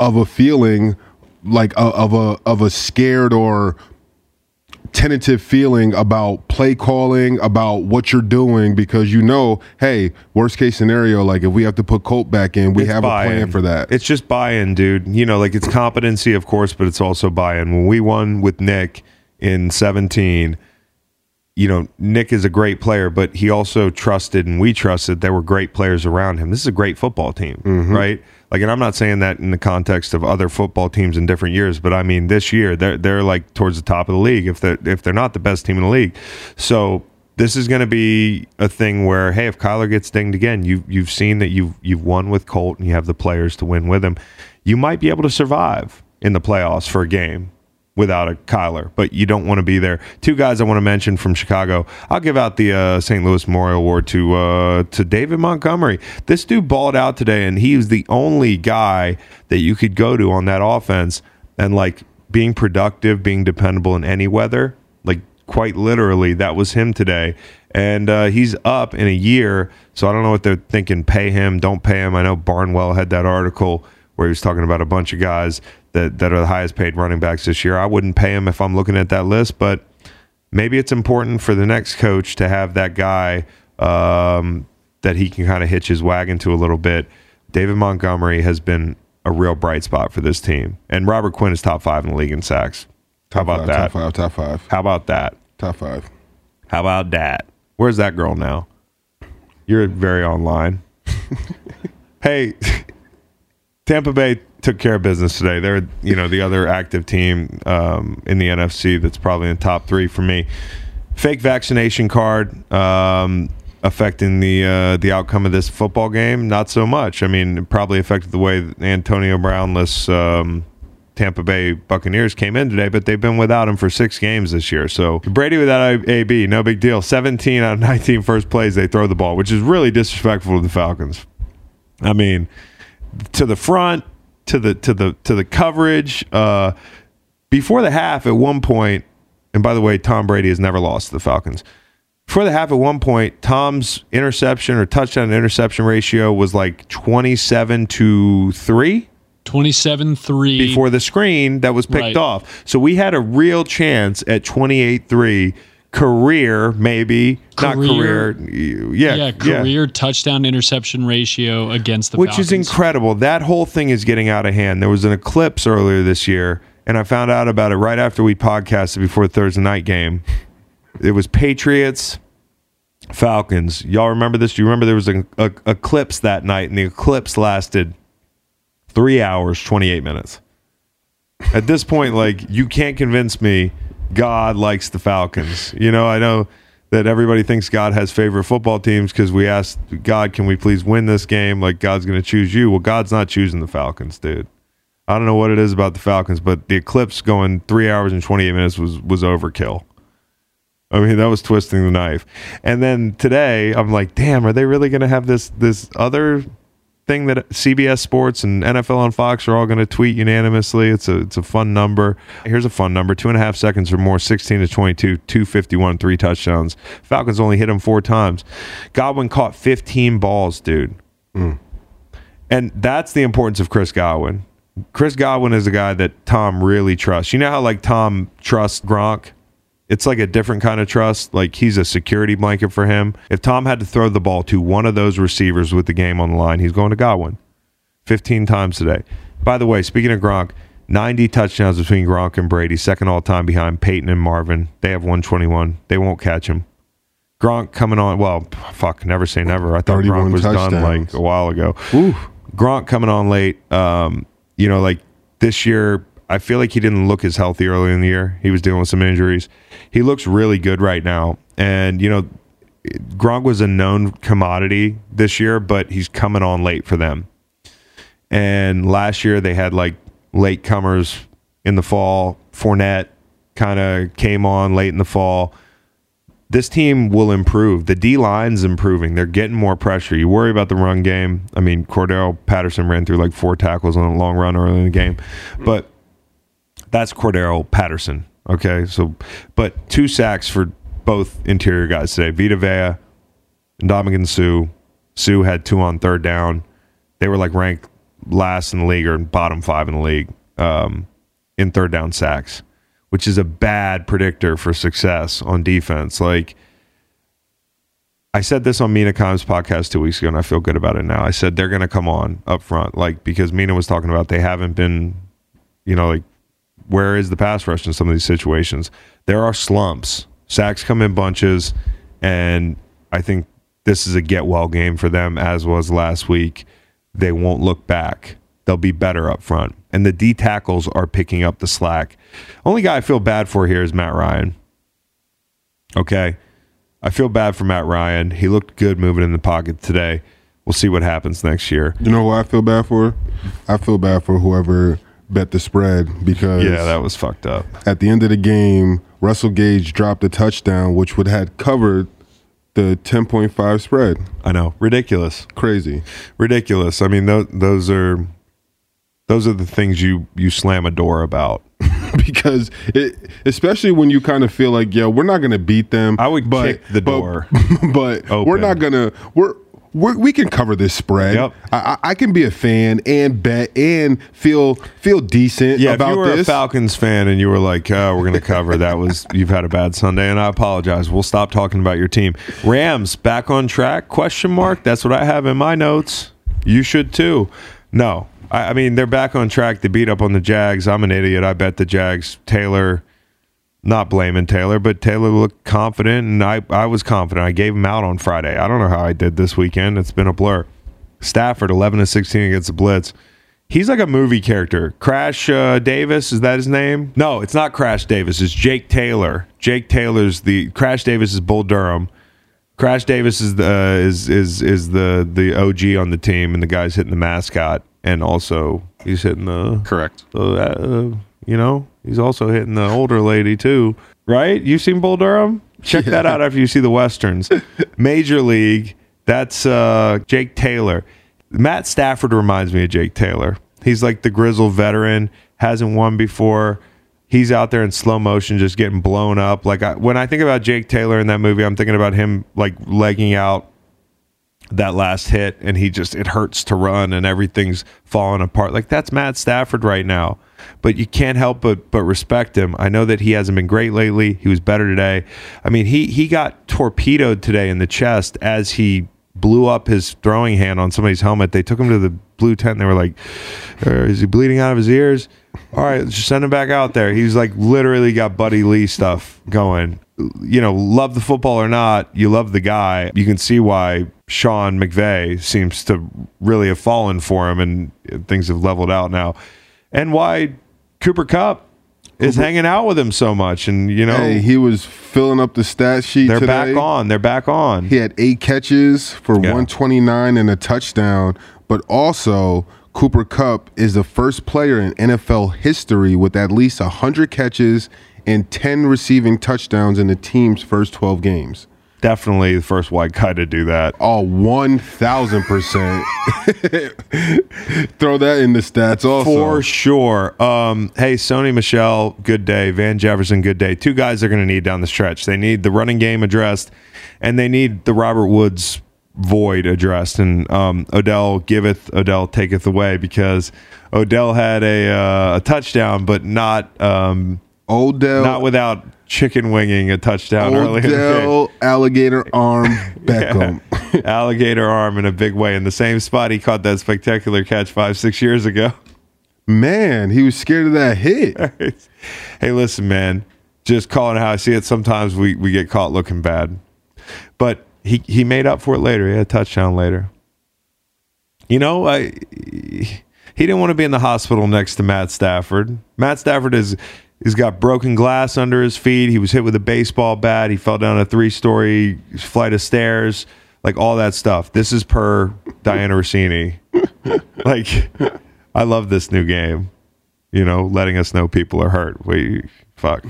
of a feeling like a, of a of a scared or tentative feeling about play calling, about what you're doing, because you know, hey, worst case scenario, like if we have to put Colt back in, we It's have buy-in. a plan for that. It's just buy-in, dude. You know, like it's competency, of course, but it's also buy-in. When we won with Nick in 17, you know, Nick is a great player, but he also trusted and we trusted there were great players around him. This is a great football team, mm-hmm. right? Like, and I'm not saying that in the context of other football teams in different years, but I mean this year they're they're like towards the top of the league if they're if they're not the best team in the league. So this is going to be a thing where hey, if Kyler gets dinged again, you you've seen that you've you've won with Colt and you have the players to win with him. You might be able to survive in the playoffs for a game without a Kyler, but you don't want to be there. Two guys I want to mention from Chicago. I'll give out the uh, St. Louis Memorial Award to uh, to David Montgomery. This dude balled out today, and he was the only guy that you could go to on that offense and like being productive, being dependable in any weather. Like quite literally, that was him today. And uh, he's up in a year, so I don't know what they're thinking. Pay him, don't pay him. I know Barnwell had that article where he was talking about a bunch of guys that, that are the highest paid running backs this year. I wouldn't pay him if I'm looking at that list, but maybe it's important for the next coach to have that guy um, that he can kind of hitch his wagon to a little bit. David Montgomery has been a real bright spot for this team, and Robert Quinn is top five in the league in sacks. How about five, that? Top five, top five, How about that? top five. How about that? Where's that girl now? You're very online. [laughs] hey, Tampa Bay took care of business today. They're you know the other active team um, in the NFC that's probably in the top three for me. Fake vaccination card um, affecting the uh, the outcome of this football game? Not so much. I mean, it probably affected the way Antonio Brownless um, Tampa Bay Buccaneers came in today, but they've been without him for six games this year. So Brady without AB, no big deal. 17 out of 19 first plays they throw the ball, which is really disrespectful to the Falcons. I mean, to the front, to the to the to the coverage. Uh, before the half, at one point, and by the way, Tom Brady has never lost to the Falcons. Before the half, at one point, Tom's interception or touchdown to interception ratio was like twenty-seven to three 27 3. before the screen that was picked Right. off. So we had a real chance at 28-3 career maybe not Career- career yeah yeah, career touchdown interception ratio against the which is incredible. That whole thing is getting out of hand. There was an eclipse earlier this year, and I found out about it right after we podcasted before the Thursday night game. It was Patriots, Falcons. Y'all remember this? Do you remember there was an a, eclipse that night, and the eclipse lasted three hours, 28 minutes. At this point, like, you can't convince me God likes the Falcons. You know, I know that everybody thinks God has favorite football teams because we asked God, can we please win this game? Like, God's going to choose you. Well, God's not choosing the Falcons, dude. I don't know what it is about the Falcons, but the eclipse going three hours and 28 minutes was was overkill. I mean, that was twisting the knife. And then today, I'm like, damn, are they really going to have this this other thing that CBS Sports and NFL and Fox are all going to tweet unanimously? It's a it's a fun number. Here's a fun number: two and a half seconds or more, 16 to 22, 251, three touchdowns. Falcons only hit him four times. Godwin caught 15 balls, dude. Mm. And that's the importance of Chris Godwin. Chris Godwin is a guy that Tom really trusts. You know how like Tom trusts Gronk? It's like a different kind of trust. Like he's a security blanket for him. If Tom had to throw the ball to one of those receivers with the game on the line, he's going to Godwin 15 times today. By the way, speaking of Gronk, 90 touchdowns between Gronk and Brady, second all time behind Peyton and Marvin. They have 121. They won't catch him. Gronk coming on. Well, fuck, never say never. I thought Gronk was done like a while ago. Ooh. Gronk coming on late. Um, you know, like this year, I feel like he didn't look as healthy early in the year. He was dealing with some injuries. He looks really good right now. And, you know, Gronk was a known commodity this year, but he's coming on late for them. And last year they had like late comers in the fall. Fournette kind of came on late in the fall. This team will improve. The D line's improving. They're getting more pressure. You worry about the run game. I mean, Cordarrelle Patterson ran through like four tackles on a long run early in the game, but that's Cordarrelle Patterson. Okay, so but two sacks for both interior guys today. Vita Vea and Ndamukong Suh. Suh had two on third down. They were like ranked last in the league or bottom five in the league um, in third down sacks, which is a bad predictor for success on defense. Like I said this on Mina Kimes' podcast two weeks ago, and I feel good about it now. I said they're going to come on up front, like because Mina was talking about they haven't been, you know, like where is the pass rush in some of these situations? There are slumps. Sacks come in bunches, and I think this is a get well game for them, as was last week. They won't look back. They'll be better up front. And the D tackles are picking up the slack. Only guy I feel bad for here is Matt Ryan. Okay. I feel bad for Matt Ryan. He looked good moving in the pocket today. We'll see what happens next year. You know who I feel bad for? I feel bad for whoever bet the spread because Yeah, that was fucked up. at the end of the game, Russell Gage dropped a touchdown, which would have covered the 10.5 spread. I know. Ridiculous. Crazy. Ridiculous. I mean, those, those are those are the things you you slam a door about. [laughs] because it, especially when you kind of feel like, yo, we're not going to beat them. I would but, kick the but- door [laughs] but we're not going to. We're, we're we can cover this spread. Yep. I, I can be a fan and bet and feel feel decent Yeah, about if you were this. a Falcons fan and you were like, oh, we're going to cover, that was, [laughs] you've had a bad Sunday, and I apologize. We'll stop talking about your team. Rams back on track? Question mark. That's what I have in my notes. You should too. No, I, I mean they're back on track to beat up on the Jags. I'm an idiot. I bet the Jags. Taylor, not blaming Taylor, but Taylor looked confident, and I I was confident. I gave him out on Friday. I don't know how I did this weekend. It's been a blur. Stafford 11 to 16 against the Blitz. He's like a movie character. Crash uh, Davis is that his name? No, it's not Crash Davis. It's Jake Taylor. Jake Taylor's the Crash Davis is Bull Durham. Crash Davis is the is is is the the OG on the team, and the guy's hitting the mascot, and also he's hitting the Correct. the uh, you know he's also hitting the older lady too, right? You've seen Bull Durham? Check that out after you see the westerns. [laughs] Major League. That's uh, Jake Taylor. Matt Stafford reminds me of Jake Taylor. He's like the grizzled veteran, hasn't won before. He's out there in slow motion, just getting blown up. Like I, when I think about Jake Taylor in that movie, I'm thinking about him like legging out that last hit and he just it hurts to run and everything's falling apart like that's matt stafford right now but you can't help but but respect him. I know that he hasn't been great lately. He was better today. I mean he he got torpedoed today in the chest as he blew up his throwing hand on somebody's helmet. They took him to the blue tent. And they were like "Uh, is he bleeding out of his ears? All right just send him back out there. He's like literally got buddy lee stuff going. You know, love the football or not, you love the guy. You can see why Sean McVay seems to really have fallen for him and things have leveled out now. And why Cooper Kupp is hanging out with him so much. And, you know, Hey, he was filling up the stat sheet they're today. back on. They're back on. He had eight catches for Yeah. 129 and a touchdown, but also Cooper Kupp is the first player in NFL history with at least 100 catches and 10 receiving touchdowns in the team's first 12 games. Definitely the first white guy to do that. Oh, 1000%. [laughs] Throw that in the stats also. For sure. Um, hey, Sony Michel, good day. Van Jefferson, good day. Two guys they're going to need down the stretch. They need the running game addressed, and they need the Robert Woods void addressed. And um, Odell giveth, Odell taketh away because Odell had a, uh, a touchdown, but not um, Odell, not without chicken winging a touchdown early in the game. Odell, alligator [laughs] arm, Beckham. Alligator arm in a big way in the same spot he caught that spectacular catch five, six years ago. Man, he was scared of that hit. [laughs] hey, listen, man, just calling it how I see it. Sometimes we, we get caught looking bad, but he, he made up for it later. He had a touchdown later. You know, I, he didn't want to be in the hospital next to Matt Stafford. Matt Stafford is he's got broken glass under his feet. He was hit with a baseball bat. He fell down a three story flight of stairs, like all that stuff. This is per Dianna Russini. [laughs] like, I love this new game. You know, letting us know people are hurt. We fuck.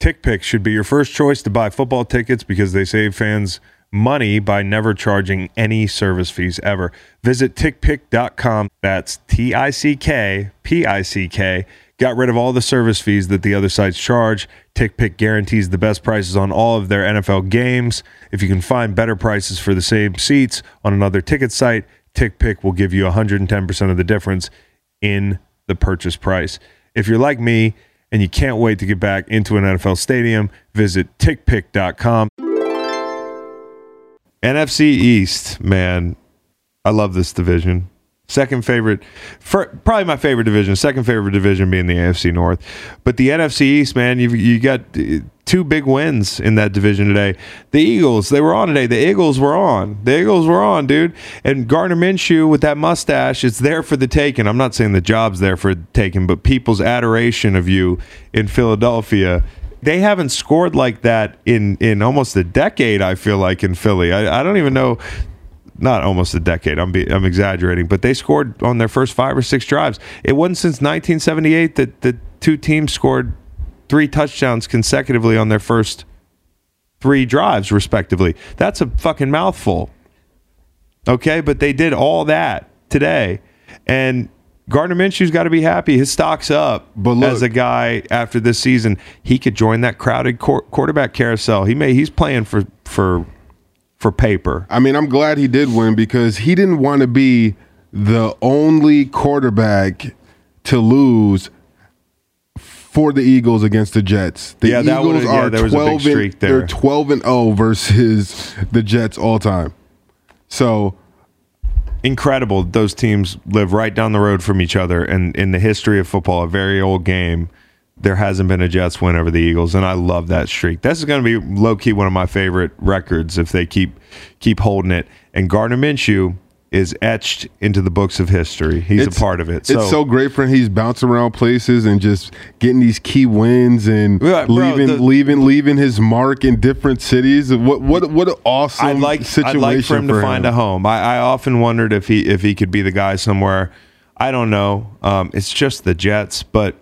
TickPick should be your first choice to buy football tickets because they save fans money by never charging any service fees ever. Visit tickpick.com. That's T I C K P I C K. Got rid of all the service fees that the other sites charge. TickPick guarantees the best prices on all of their NFL games. If you can find better prices for the same seats on another ticket site, TickPick will give you 110% of the difference in the purchase price. If you're like me and you can't wait to get back into an NFL stadium, visit tickpick.com. NFC East, man, I love this division. Second favorite, fir- probably my favorite division. Second favorite division being the AFC North, but the NFC East, man, you you got uh, two big wins in that division today. The Eagles, they were on today. The Eagles were on. The Eagles were on, dude. And Gardner Minshew with that mustache, it's there for the taking. I'm not saying the job's there for the taking, but people's adoration of you in Philadelphia they haven't scored like that in in almost a decade. I feel like in Philly, I, I don't even know. Not almost a decade. I'm be, I'm exaggerating, but they scored on their first five or six drives. It wasn't since 1978 that the two teams scored three touchdowns consecutively on their first three drives, respectively. That's a fucking mouthful. Okay, but they did all that today, and Gardner Minshew's got to be happy. His stock's up. But look- as a guy after this season, he could join that crowded quar- quarterback carousel. He may. He's playing for for for paper. I mean, I'm glad he did win because he didn't want to be the only quarterback to lose for the Eagles against the Jets. The Yeah, Eagles yeah, are there was a big 12 streak and, there. They're 12 and 0 versus the Jets all time. So Incredible. Those teams live right down the road from each other, and in the history of football, a very old game. There hasn't been a Jets win over the Eagles, and I love that streak. This is going to be low key one of my favorite records if they keep keep holding it. And Gardner Minshew is etched into the books of history. He's a part of it. it's so great for him. He's bouncing around places and just getting these key wins and Yeah, bro, leaving, the- leaving, leaving his mark in different cities. What, what, what an awesome I'd like situation I'd like for him to him. find a home. I, I often wondered if he if he could be the guy somewhere. I don't know. Um, it's just the Jets, but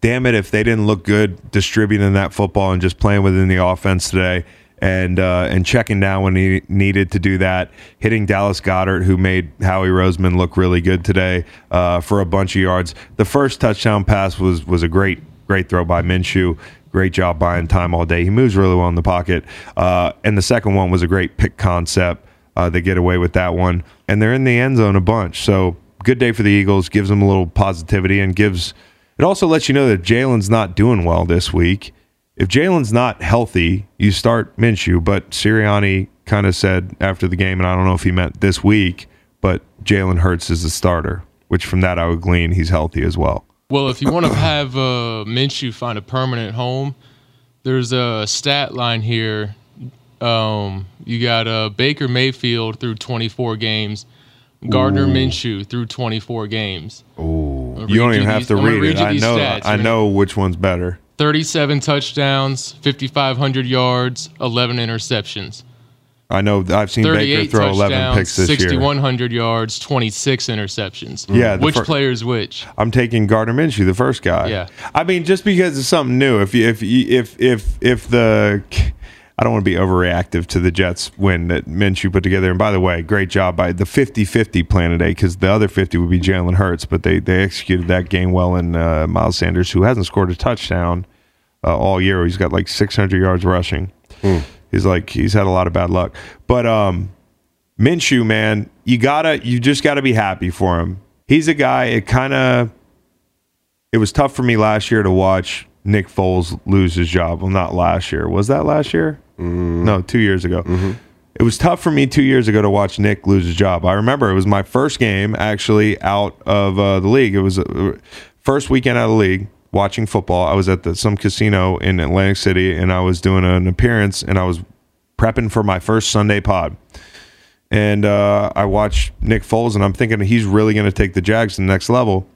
damn it, if they didn't look good distributing that football and just playing within the offense today and uh, and checking down when he needed to do that, hitting Dallas Goedert, who made Howie Roseman look really good today uh, for a bunch of yards. The first touchdown pass was was a great great throw by Minshew. Great job buying time all day. He moves really well in the pocket. Uh, and the second one was a great pick concept. Uh, they get away with that one, and they're in the end zone a bunch. So good day for the Eagles. Gives them a little positivity and gives. It also lets you know that Jalen's not doing well this week. If Jalen's not healthy, you start Minshew. But Sirianni kind of said after the game, and I don't know if he meant this week, but Jalen Hurts is the starter. Which from that I would glean he's healthy as well. Well, if you want to [coughs] have uh, Minshew find a permanent home, there's a stat line here. Um, you got uh, Baker Mayfield through 24 games, Gardner Minshew through 24 games. You don't even have to read it. I know. I know which one's better. 37 touchdowns, 5,500 yards, 11 interceptions. I know I've seen Baker throw 11 picks this year. 6,100 yards, 26 interceptions. Yeah, Which fir- player is which? I'm taking Gardner Minshew, the first guy. Yeah. I mean, just because it's something new. If you, if you, if if if the I don't want to be overreactive to the Jets win that Minshew put together. And by the way, great job by the 50-50 plan today because the other 50 would be Jalen Hurts, but they they executed that game well. And uh, Miles Sanders, who hasn't scored a touchdown uh, all year, he's got like 600 yards rushing. He's like he's had a lot of bad luck, but um. Minshew, man, you gotta, you just gotta be happy for him. He's a guy. It kind of, it was tough for me last year to watch Nick Foles lose his job. Well, not last year. Was that last year? No, two years ago. It was tough for me two years ago to watch Nick lose his job. I remember it was my first game actually out of uh, the league. It was uh, first weekend out of the league watching football. I was at the, some casino in Atlantic City and I was doing an appearance and I was prepping for my first Sunday pod and uh, I watched Nick Foles, and I'm thinking he's really going to take the Jags to the next level.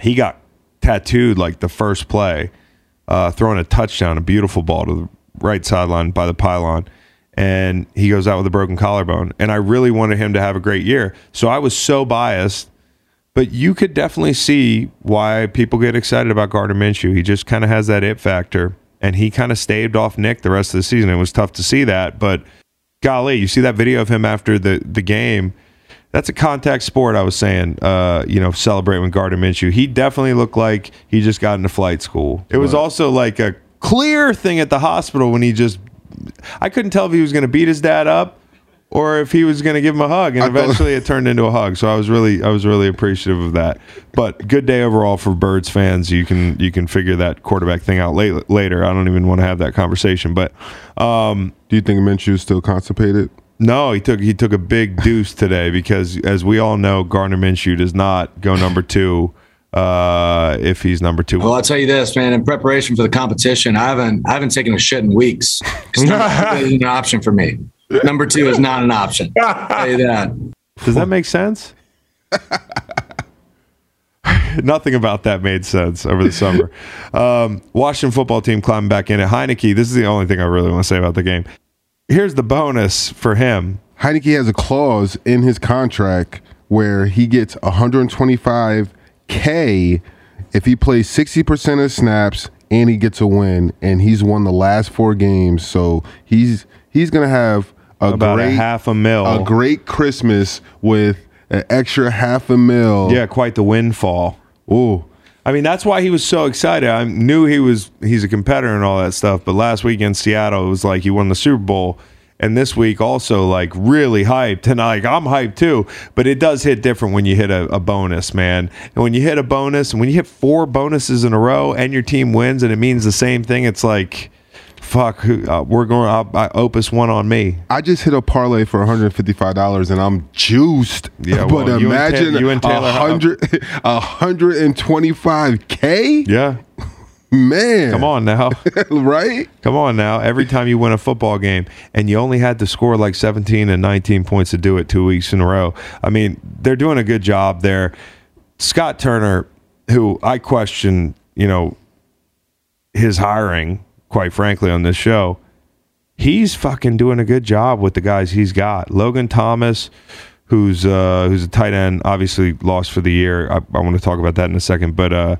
He got tattooed like the first play, uh, throwing a touchdown, a beautiful ball to the right sideline by the pylon, and he goes out with a broken collarbone. And I really wanted him to have a great year, so I was so biased. But you could definitely see why people get excited about Gardner Minshew. He just kind of has that it factor, and he kind of staved off Nick the rest of the season. It was tough to see that, but golly, you see that video of him after the the game. That's a contact sport. I was saying, uh, you know, celebrating with Gardner Minshew. He definitely looked like he just got into flight school. It was also like a clear thing at the hospital when he just. I couldn't tell if he was going to beat his dad up or if he was going to give him a hug, and eventually it turned into a hug. So I was really, I was really appreciative of that. But good day overall for Birds fans. You can you can figure that quarterback thing out late, later. I don't even want to have that conversation, but. Um, Do you think Minshew's still constipated? no, he took he took a big deuce today because, as we all know, Gardner Minshew does not go number two uh, if he's number two. Well, I'll tell you this, man. In preparation for the competition, I haven't I haven't taken a shit in weeks. [laughs] number isn't an option for me. Number two is not an option. [laughs] I'll tell you that. Does that make sense? [laughs] Nothing about that made sense over the summer. Um, Washington football team climbing back in at Heinicke. This is the only thing I really want to say about the game. Here's the bonus for him. Heinicke has a clause in his contract where he gets 125k if he plays 60% of snaps and he gets a win and he's won the last four games. So he's he's gonna have a About great a half a mil. a great Christmas with an extra half a mil. yeah, quite the windfall. Ooh. I mean, that's why he was so excited. I knew he was he's a competitor and all that stuff. But last week in Seattle, it was like he won the Super Bowl, and this week also like really hyped. And like I'm hyped too. But it does hit different when you hit a, a bonus, man. And when you hit a bonus, and when you hit four bonuses in a row, and your team wins, and it means the same thing, it's like, fuck, who, uh, we're going. I, I, Opus one on me. I just hit a parlay for $155 and I'm juiced. Yeah, [laughs] but well, you and Ta- imagine you and Taylor a hundred, [laughs] a hundred and twenty-five k. Yeah, Man, come on now. [laughs] right? Come on now. Every time you win a football game and you only had to score like 17 and 19 points to do it two weeks in a row. I mean, they're doing a good job there. Scott Turner, who I question, you know, his hiring, quite frankly, on this show, he's fucking doing a good job with the guys he's got. Logan Thomas, who's uh, who's a tight end, obviously lost for the year. I, I want to talk about that in a second, but uh,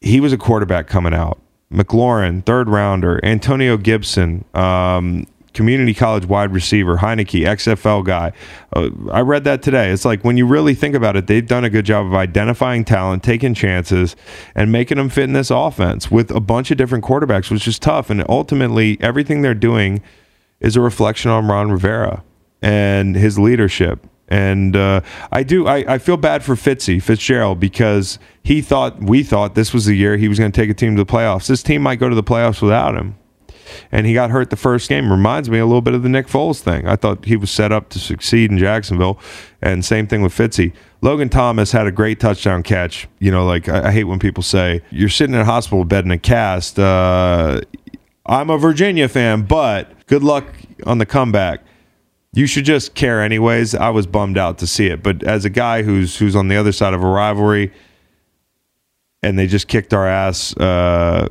he was a quarterback coming out. McLaurin, third rounder. Antonio Gibson, um, community college wide receiver. Heinicke, XFL guy. Uh, I read that today. It's like when you really think about it, they've done a good job of identifying talent, taking chances, and making them fit in this offense with a bunch of different quarterbacks, which is tough. And ultimately, everything they're doing is a reflection on Ron Rivera and his leadership. And uh, I do, I, I feel bad for Fitzy, Fitzgerald, because he thought, we thought this was the year he was going to take a team to the playoffs. This team might go to the playoffs without him. And he got hurt the first game. Reminds me a little bit of the Nick Foles thing. I thought he was set up to succeed in Jacksonville. And same thing with Fitzy. Logan Thomas had a great touchdown catch. You know, like I, I hate when people say, you're sitting in a hospital bed in a cast. Uh, I'm a Virginia fan, but good luck on the comeback. You should just care anyways. I was bummed out to see it, but as a guy who's who's on the other side of a rivalry, and they just kicked our ass. Uh,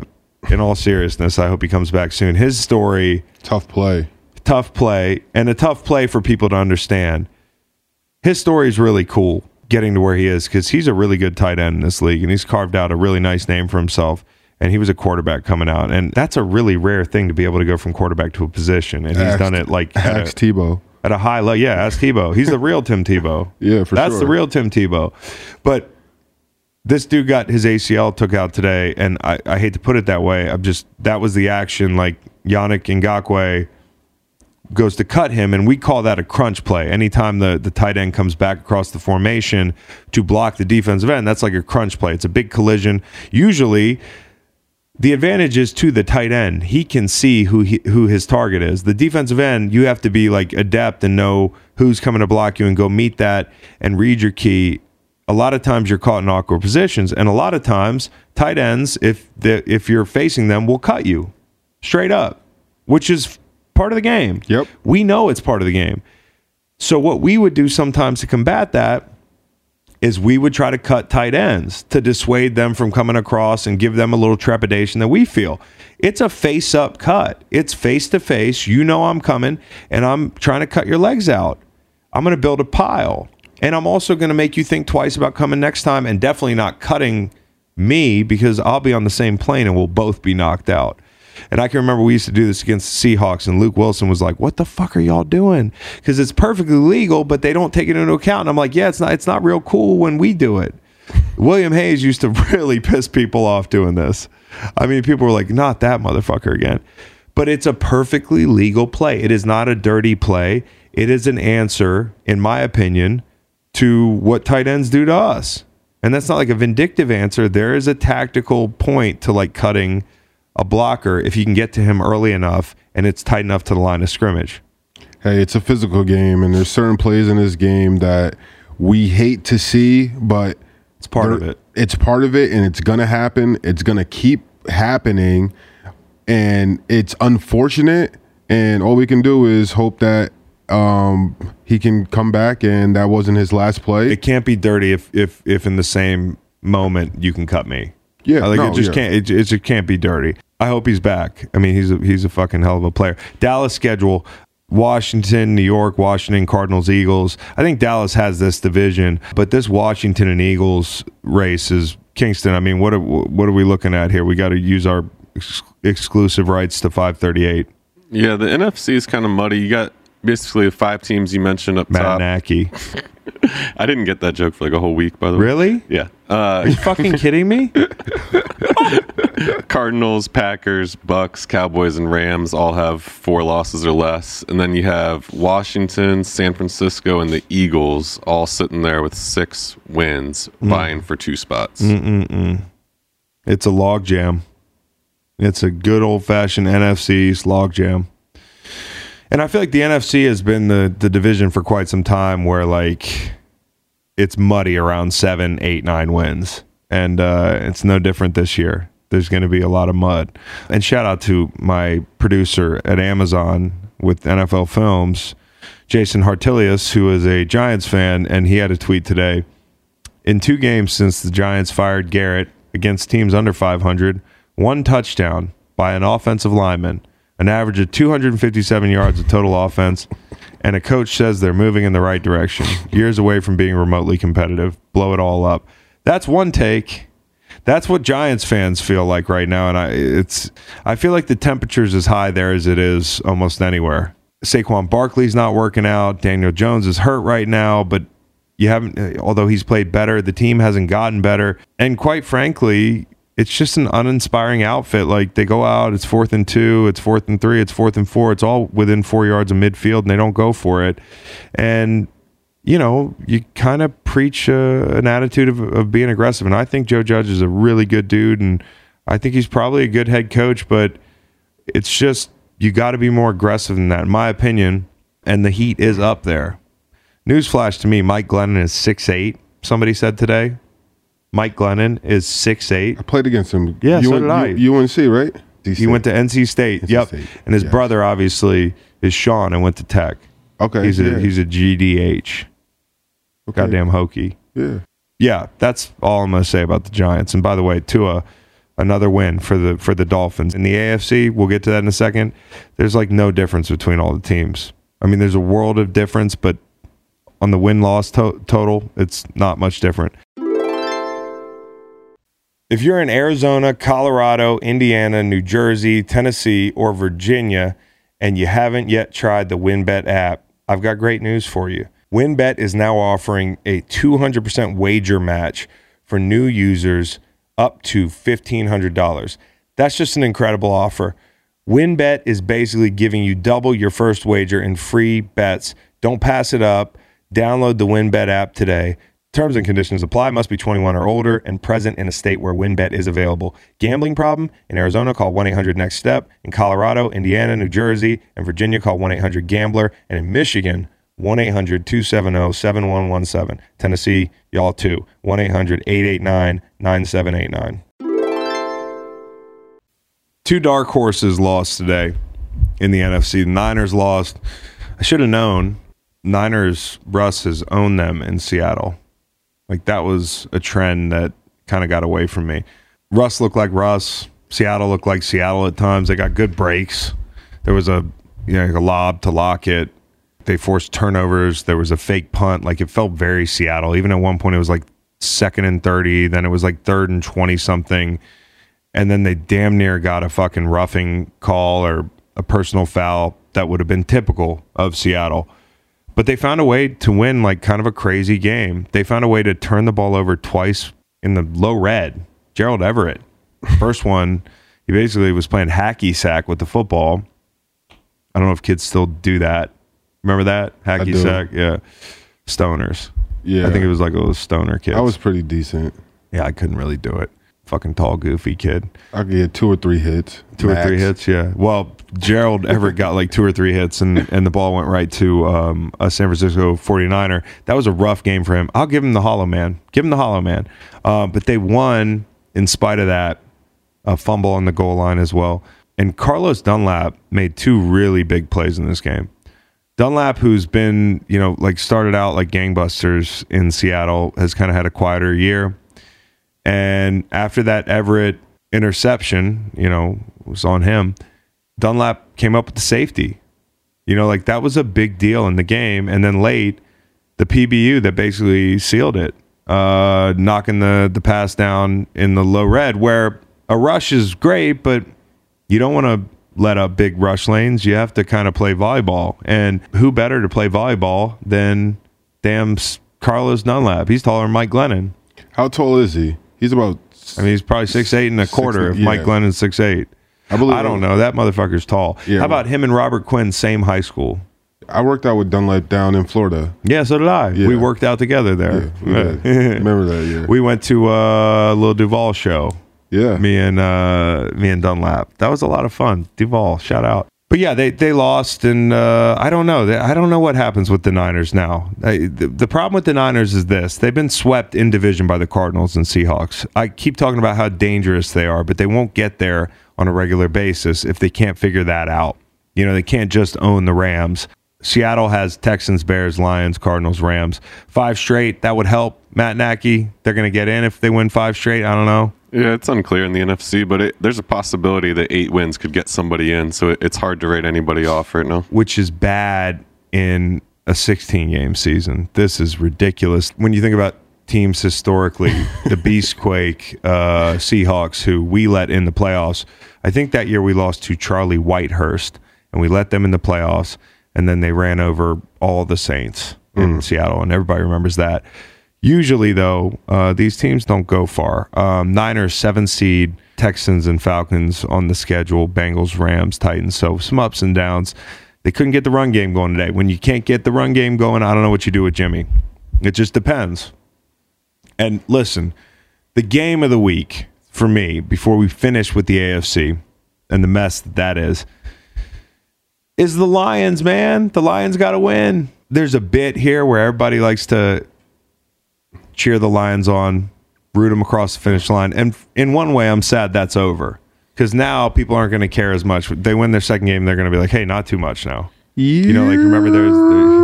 in all seriousness, I hope he comes back soon. His story, Tough play. tough play, and a tough play for people to understand. His story is really cool getting to where he is because he's a really good tight end in this league and he's carved out a really nice name for himself. And he was a quarterback coming out. And that's a really rare thing to be able to go from quarterback to a position. And he's Ask- done it like at Ask a, Tebow. At a high level. Yeah, ask Tebow. He's the real Tim Tebow. [laughs] Yeah, for sure. That's sure. the real Tim Tebow. But this dude got his ACL took out today, and I, I hate to put it that way. I'm just that was the action. Like Yannick Ngakoue goes to cut him, and we call that a crunch play. Anytime the, the tight end comes back across the formation to block the defensive end, that's like a crunch play. It's a big collision. Usually, the advantage is to the tight end. He can see who he, who his target is. The defensive end, you have to be like adept and know who's coming to block you and go meet that and read your key. A lot of times you're caught in awkward positions, and a lot of times tight ends, if the if you're facing them, will cut you straight up, which is part of the game. Yep. we know it's part of the game. So what we would do sometimes to combat that is we would try to cut tight ends to dissuade them from coming across and give them a little trepidation that we feel. It's a face up cut. It's face to face. You know I'm coming and I'm trying to cut your legs out. I'm going to build a pile. And I'm also going to make you think twice about coming next time and definitely not cutting me because I'll be on the same plane and we'll both be knocked out. And I can remember we used to do this against the Seahawks, and Luke Wilson was like, "What the fuck are y'all doing?" Because it's perfectly legal, but they don't take it into account. And I'm like, "Yeah, it's not. It's not real cool when we do it." [laughs] William Hayes used to [laughs] really piss people off doing this. I mean, people were like, "Not that motherfucker again." But it's a perfectly legal play. It is not a dirty play. It is an answer, in my opinion, to what tight ends do to us. And that's not like a vindictive answer. There is a tactical point to like cutting a blocker if you can get to him early enough and it's tight enough to the line of scrimmage. Hey, it's a physical game, and there's certain plays in this game that we hate to see, but It's part of it. It's part of it, and it's gonna happen. It's gonna keep happening, and it's unfortunate. And all we can do is hope that um, he can come back, and that wasn't his last play. It can't be dirty if if if in the same moment you can cut me. Yeah, like no, it just yeah. can't. It, it just can't be dirty. I hope he's back. I mean, he's a, he's a fucking hell of a player. Dallas schedule: Washington, New York, Washington, Cardinals, Eagles. I think Dallas has this division, but this Washington and Eagles race is Kingston. I mean, what are, what are we looking at here? We got to use our ex- exclusive rights to 538. Yeah, the NFC is kind of muddy. You got basically the five teams you mentioned up Matt top. Nacky. [laughs] I didn't get that joke for like a whole week, by the way. Really? Yeah. Uh, Are you fucking [laughs] kidding me? Cardinals, Packers, Bucks, Cowboys, and Rams all have four losses or less, and then you have Washington, San Francisco, and the Eagles all sitting there with six wins, mm. vying for two spots. Mm, mm, it's a logjam. It's a good old fashioned NFC East log jam. And I feel like the NFC has been the, the division for quite some time where like it's muddy around seven, eight, nine wins. And uh, it's no different this year. There's going to be a lot of mud. And shout out to my producer at Amazon with NFL Films, Jason Hartilius, who is a Giants fan. And he had a tweet today in two games since the Giants fired Garrett against teams under 500, one touchdown by an offensive lineman, an average of 257 yards of total offense, and a coach says they're moving in the right direction, years away from being remotely competitive. Blow it all up. That's one take. That's what Giants fans feel like right now, and I it's I feel like the temperature's as high there as it is almost anywhere. Saquon Barkley's not working out. Daniel Jones is hurt right now, but you haven't although he's played better the team hasn't gotten better and quite frankly it's just an uninspiring outfit. Like they go out it's fourth and two it's fourth and three it's fourth and four. It's all within four yards of midfield and they don't go for it. And you know you kind of preach uh, an attitude of, of being aggressive. And i think joe judge is a really good dude and i think he's probably a good head coach but it's just you got to be more aggressive than that in my opinion. And the heat is up there. Newsflash to me, Mike Glennon is six eight. Somebody said today. Mike Glennon is six eight. I played against him. Yeah, so did I. UNC, right? He went to NC State. NC yep. State, And his yes. brother obviously is Sean and went to Tech. Okay, He's a yeah. he's a GDH. Okay. Goddamn Hokie. Yeah. Yeah, that's all I'm gonna say about the Giants. And by the way, Tua Another win for the for the Dolphins. In the AFC, we'll get to that in a second. There's like no difference between all the teams. I mean, there's a world of difference, but on the win loss to- total, it's not much different. If you're in Arizona, Colorado, Indiana, New Jersey, Tennessee, or Virginia, and you haven't yet tried the WynnBET app, I've got great news for you. WynnBET is now offering a 200% wager match for new users up to $1,500. That's just an incredible offer. WynnBET is basically giving you double your first wager in free bets. Don't pass it up. Download the WynnBET app today. Terms and conditions apply. Must be 21 or older and present in a state where WynnBET is available. Gambling problem? In Arizona, call 1 800 NEXT STEP. In Colorado, Indiana, New Jersey, and Virginia, call 1 800 GAMBLER. And in Michigan, 1 800 270 7117. Tennessee, y'all too. 1 800 889 9789. Two dark horses lost today in the NFC. The Niners lost. I should have known. Niners, Russ has owned them in Seattle. Like that was a trend that kind of got away from me. Russ looked like Russ. Seattle looked like Seattle at times. They got good breaks. There was a you know like a lob to Lockett. They forced turnovers. There was a fake punt. Like it felt very Seattle. Even at one point, it was like second and thirty. Then it was like third and twenty something. And then they damn near got a fucking roughing call or a personal foul that would have been typical of Seattle but they found a way to win like kind of a crazy game. They found a way to turn the ball over twice in the low red. Gerald Everett, first one, he basically was playing hacky sack with the football. I don't know if kids still do that. Remember that hacky sack? Yeah, stoners. Yeah, I think it was like a little stoner kid. I was pretty decent. yeah, I couldn't really do it. Fucking tall, goofy kid. I get two or three hits. Two or three hits, yeah. Well, Gerald [laughs] Everett got like two or three hits, and, and the ball went right to um, a San Francisco 49er. That was a rough game for him. I'll give him the hollow man. Give him the hollow man. Uh, but they won in spite of that, a fumble on the goal line as well. And Carlos Dunlap made two really big plays in this game. Dunlap, who's been, you know, like started out like gangbusters in Seattle, has kind of had a quieter year. And after that Everett interception, you know, was on him, Dunlap came up with the safety. You know, like that was a big deal in the game. And then late, the PBU that basically sealed it, uh, knocking the, the pass down in the low red, where a rush is great, but you don't want to let up big rush lanes. You have to kind of play volleyball. And who better to play volleyball than damn Carlos Dunlap? He's taller than Mike Glennon. How tall is he? He's about. I mean, he's probably six eight and a Six- quarter. If yeah. Mike Glennon's six eight, I believe. I don't know. That motherfucker's tall. Yeah, How about him and Robert Quinn, same high school? I worked out with Dunlap down in Florida. Yeah, so did I. Yeah. We worked out together there. Yeah, [laughs] remember that? Yeah. we went to uh, a little Duval show. yeah. Me and uh, me and Dunlap. That was a lot of fun. Duval, shout out. But yeah, they they lost, and uh, I don't know. I don't know what happens with the Niners now. I, the, the problem with the Niners is this: they've been swept in division by the Cardinals and Seahawks. I keep talking about how dangerous they are, but they won't get there on a regular basis if they can't figure that out. You know, they can't just own the Rams. Seattle has Texans, Bears, Lions, Cardinals, Rams. Five straight. That would help. Matt Nagy, they're going to get in if they win five straight. I don't know. Yeah, it's unclear in the NFC, but it, there's a possibility that eight wins could get somebody in. So it, it's hard to rate anybody off right now. which is bad in a 16 game season. This is ridiculous. When you think about teams historically, [laughs] the Beastquake uh, Seahawks, who we let in the playoffs, I think that year we lost to Charlie Whitehurst, and we let them in the playoffs, and then they ran over all the Saints in Seattle, and everybody remembers that. Usually, though, uh, these teams don't go far. Um, Niners, seven seed, Texans and Falcons on the schedule, Bengals, Rams, Titans. So some ups and downs. They couldn't get the run game going today. When you can't get the run game going, I don't know what you do with Jimmy. It just depends. And listen, the game of the week for me, before we finish with the AFC and the mess that, that is, is the Lions, man. The Lions got to win. There's a bit here where everybody likes to cheer the Lions on, root them across the finish line. And in one way, I'm sad that's over because now people aren't going to care as much. They win their second game, they're going to be like, hey, not too much now. You know, like remember there's. there-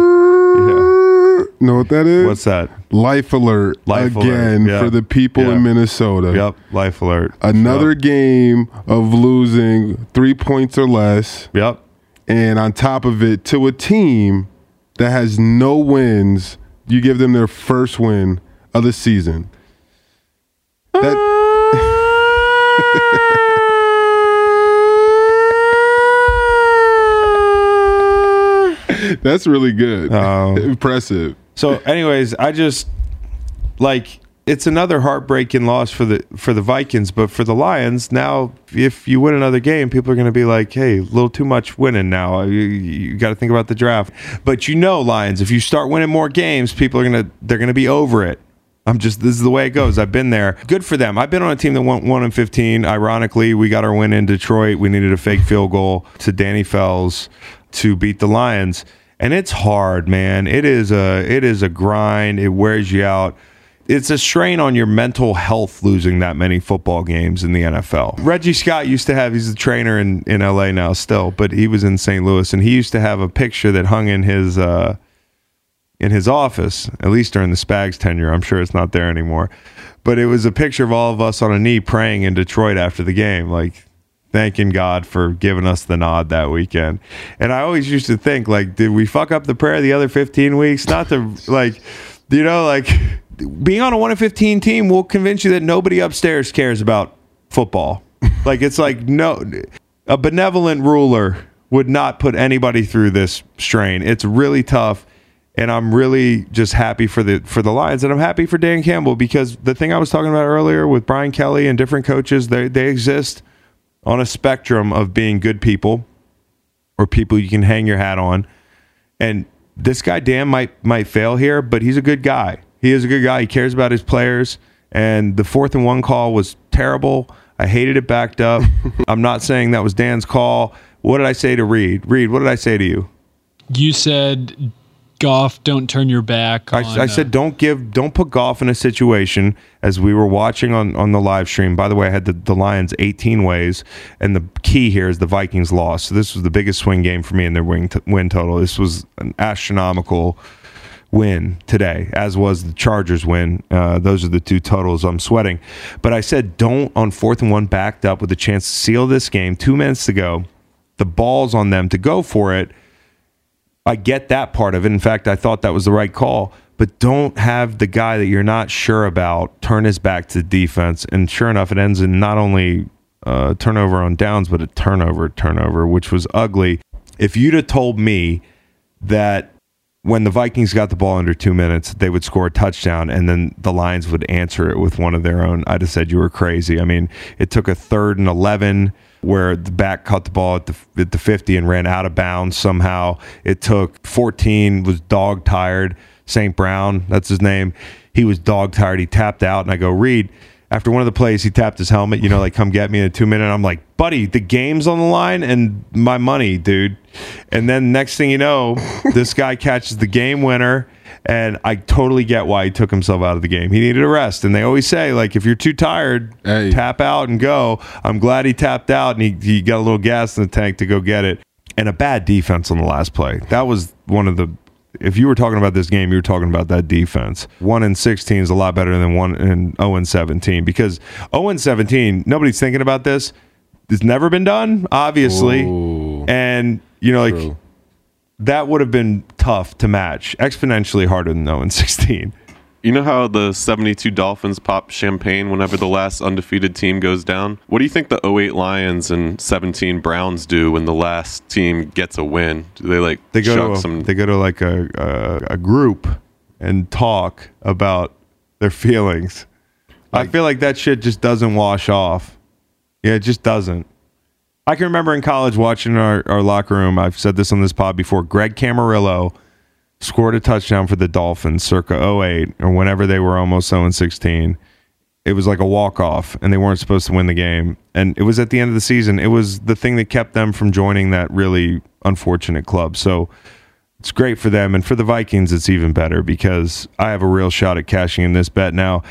yeah. Know what that is? What's that? Life alert Life alert, again for the people Yeah. in Minnesota. Yep. Life alert. Another Yep. game of losing three points or less, Yep. and on top of it, to a team that has no wins, you give them their first win of the season. That [laughs] That's really good. Oh. [laughs] Impressive. So, anyways, I just like it's another heartbreaking loss for the for the Vikings, but for the Lions now, if you win another game, people are going to be like, "Hey, a little too much winning now. Uh, you, you got to think about the draft." But you know, Lions, if you start winning more games, people are gonna they're gonna be over it. I'm just this is the way it goes. I've been there. Good for them. I've been on a team that went one and fifteen. Ironically, we got our win in Detroit. We needed a fake field goal to Danny Fells to beat the Lions. And it's hard, man. It is a it is a grind. It wears you out. It's a strain on your mental health losing that many football games in the NFL. Reggie Scott used to have he's a trainer in, in LA now still, but he was in St. Louis and he used to have a picture that hung in his uh in his office, at least during the Spags tenure. I'm sure it's not there anymore. But it was a picture of all of us on a knee praying in Detroit after the game, like thanking God for giving us the nod that weekend. And I always used to think, like, did we fuck up the prayer the other 15 weeks? Not to, like, you know, like being on a 1 in 15 team will convince you that nobody upstairs cares about football. like, it's like, no, a benevolent ruler would not put anybody through this strain. It's really tough and I'm really just happy for the for the Lions, and I'm happy for Dan Campbell because the thing I was talking about earlier with Brian Kelly and different coaches, they they exist on a spectrum of being good people or people you can hang your hat on, and this guy Dan might might fail here, but he's a good guy. He is a good guy. He cares about his players, and the fourth and one call was terrible. I hated it backed up. [laughs] I'm not saying that was Dan's call. What did I say to Reed? Reed, what did I say to you? You said, Goff, don't turn your back. I, on, I uh, said don't give don't put Goff in a situation as we were watching on on the live stream. By the way, I had the, the Lions 18 ways, and the key here is the Vikings lost. So this was the biggest swing game for me in their win, t- win total. This was an astronomical win today, as was the Chargers win. Uh, those are the two totals I'm sweating. But I said don't on fourth and one backed up with a chance to seal this game. Two minutes to go. The ball's on them to go for it. I get that part of it. In fact, I thought that was the right call. But don't have the guy that you're not sure about turn his back to defense. And sure enough, it ends in not only uh, turnover on downs, but a turnover, turnover, which was ugly. If you'd have told me that when the Vikings got the ball under two minutes, they would score a touchdown and then the Lions would answer it with one of their own. I'd have said you were crazy. I mean, it took a third and 11 where the back caught the ball at the, at the 50 and ran out of bounds somehow. It took 14, was dog tired. St. Brown, that's his name. He was dog tired. He tapped out, and I go, Reed, after one of the plays, he tapped his helmet, you know, like, come get me in a two minute. I'm like, buddy, the game's on the line and my money, dude. And then next thing you know, this guy catches the game winner. And I totally get why he took himself out of the game. He needed a rest. And they always say, like, if you're too tired, Hey. tap out and go. I'm glad he tapped out and he, he got a little gas in the tank to go get it. And a bad defense on the last play. That was one of the if you were talking about this game, you were talking about that defense. One and sixteen is a lot better than one and zero and seventeen because zero and seventeen, nobody's thinking about this. It's never been done, obviously, Ooh. and you know, like True. That would have been tough to match, exponentially harder than zero and [laughs] sixteen. You know how the 72 Dolphins pop champagne whenever the last undefeated team goes down? What do you think the 08 Lions and 17 Browns do when the last team gets a win? Do they like They go to a, some they go to like a, a a group and talk about their feelings. I feel like that shit just doesn't wash off. Yeah, it just doesn't. I can remember in college watching our, our locker room. I've said this on this pod before. Greg Camarillo scored a touchdown for the Dolphins circa 08 or whenever they were almost 0 16. It was like a walk off and they weren't supposed to win the game. And it was at the end of the season. It was the thing that kept them from joining that really unfortunate club. So it's great for them. And for the Vikings, it's even better because I have a real shot at cashing in this bet now.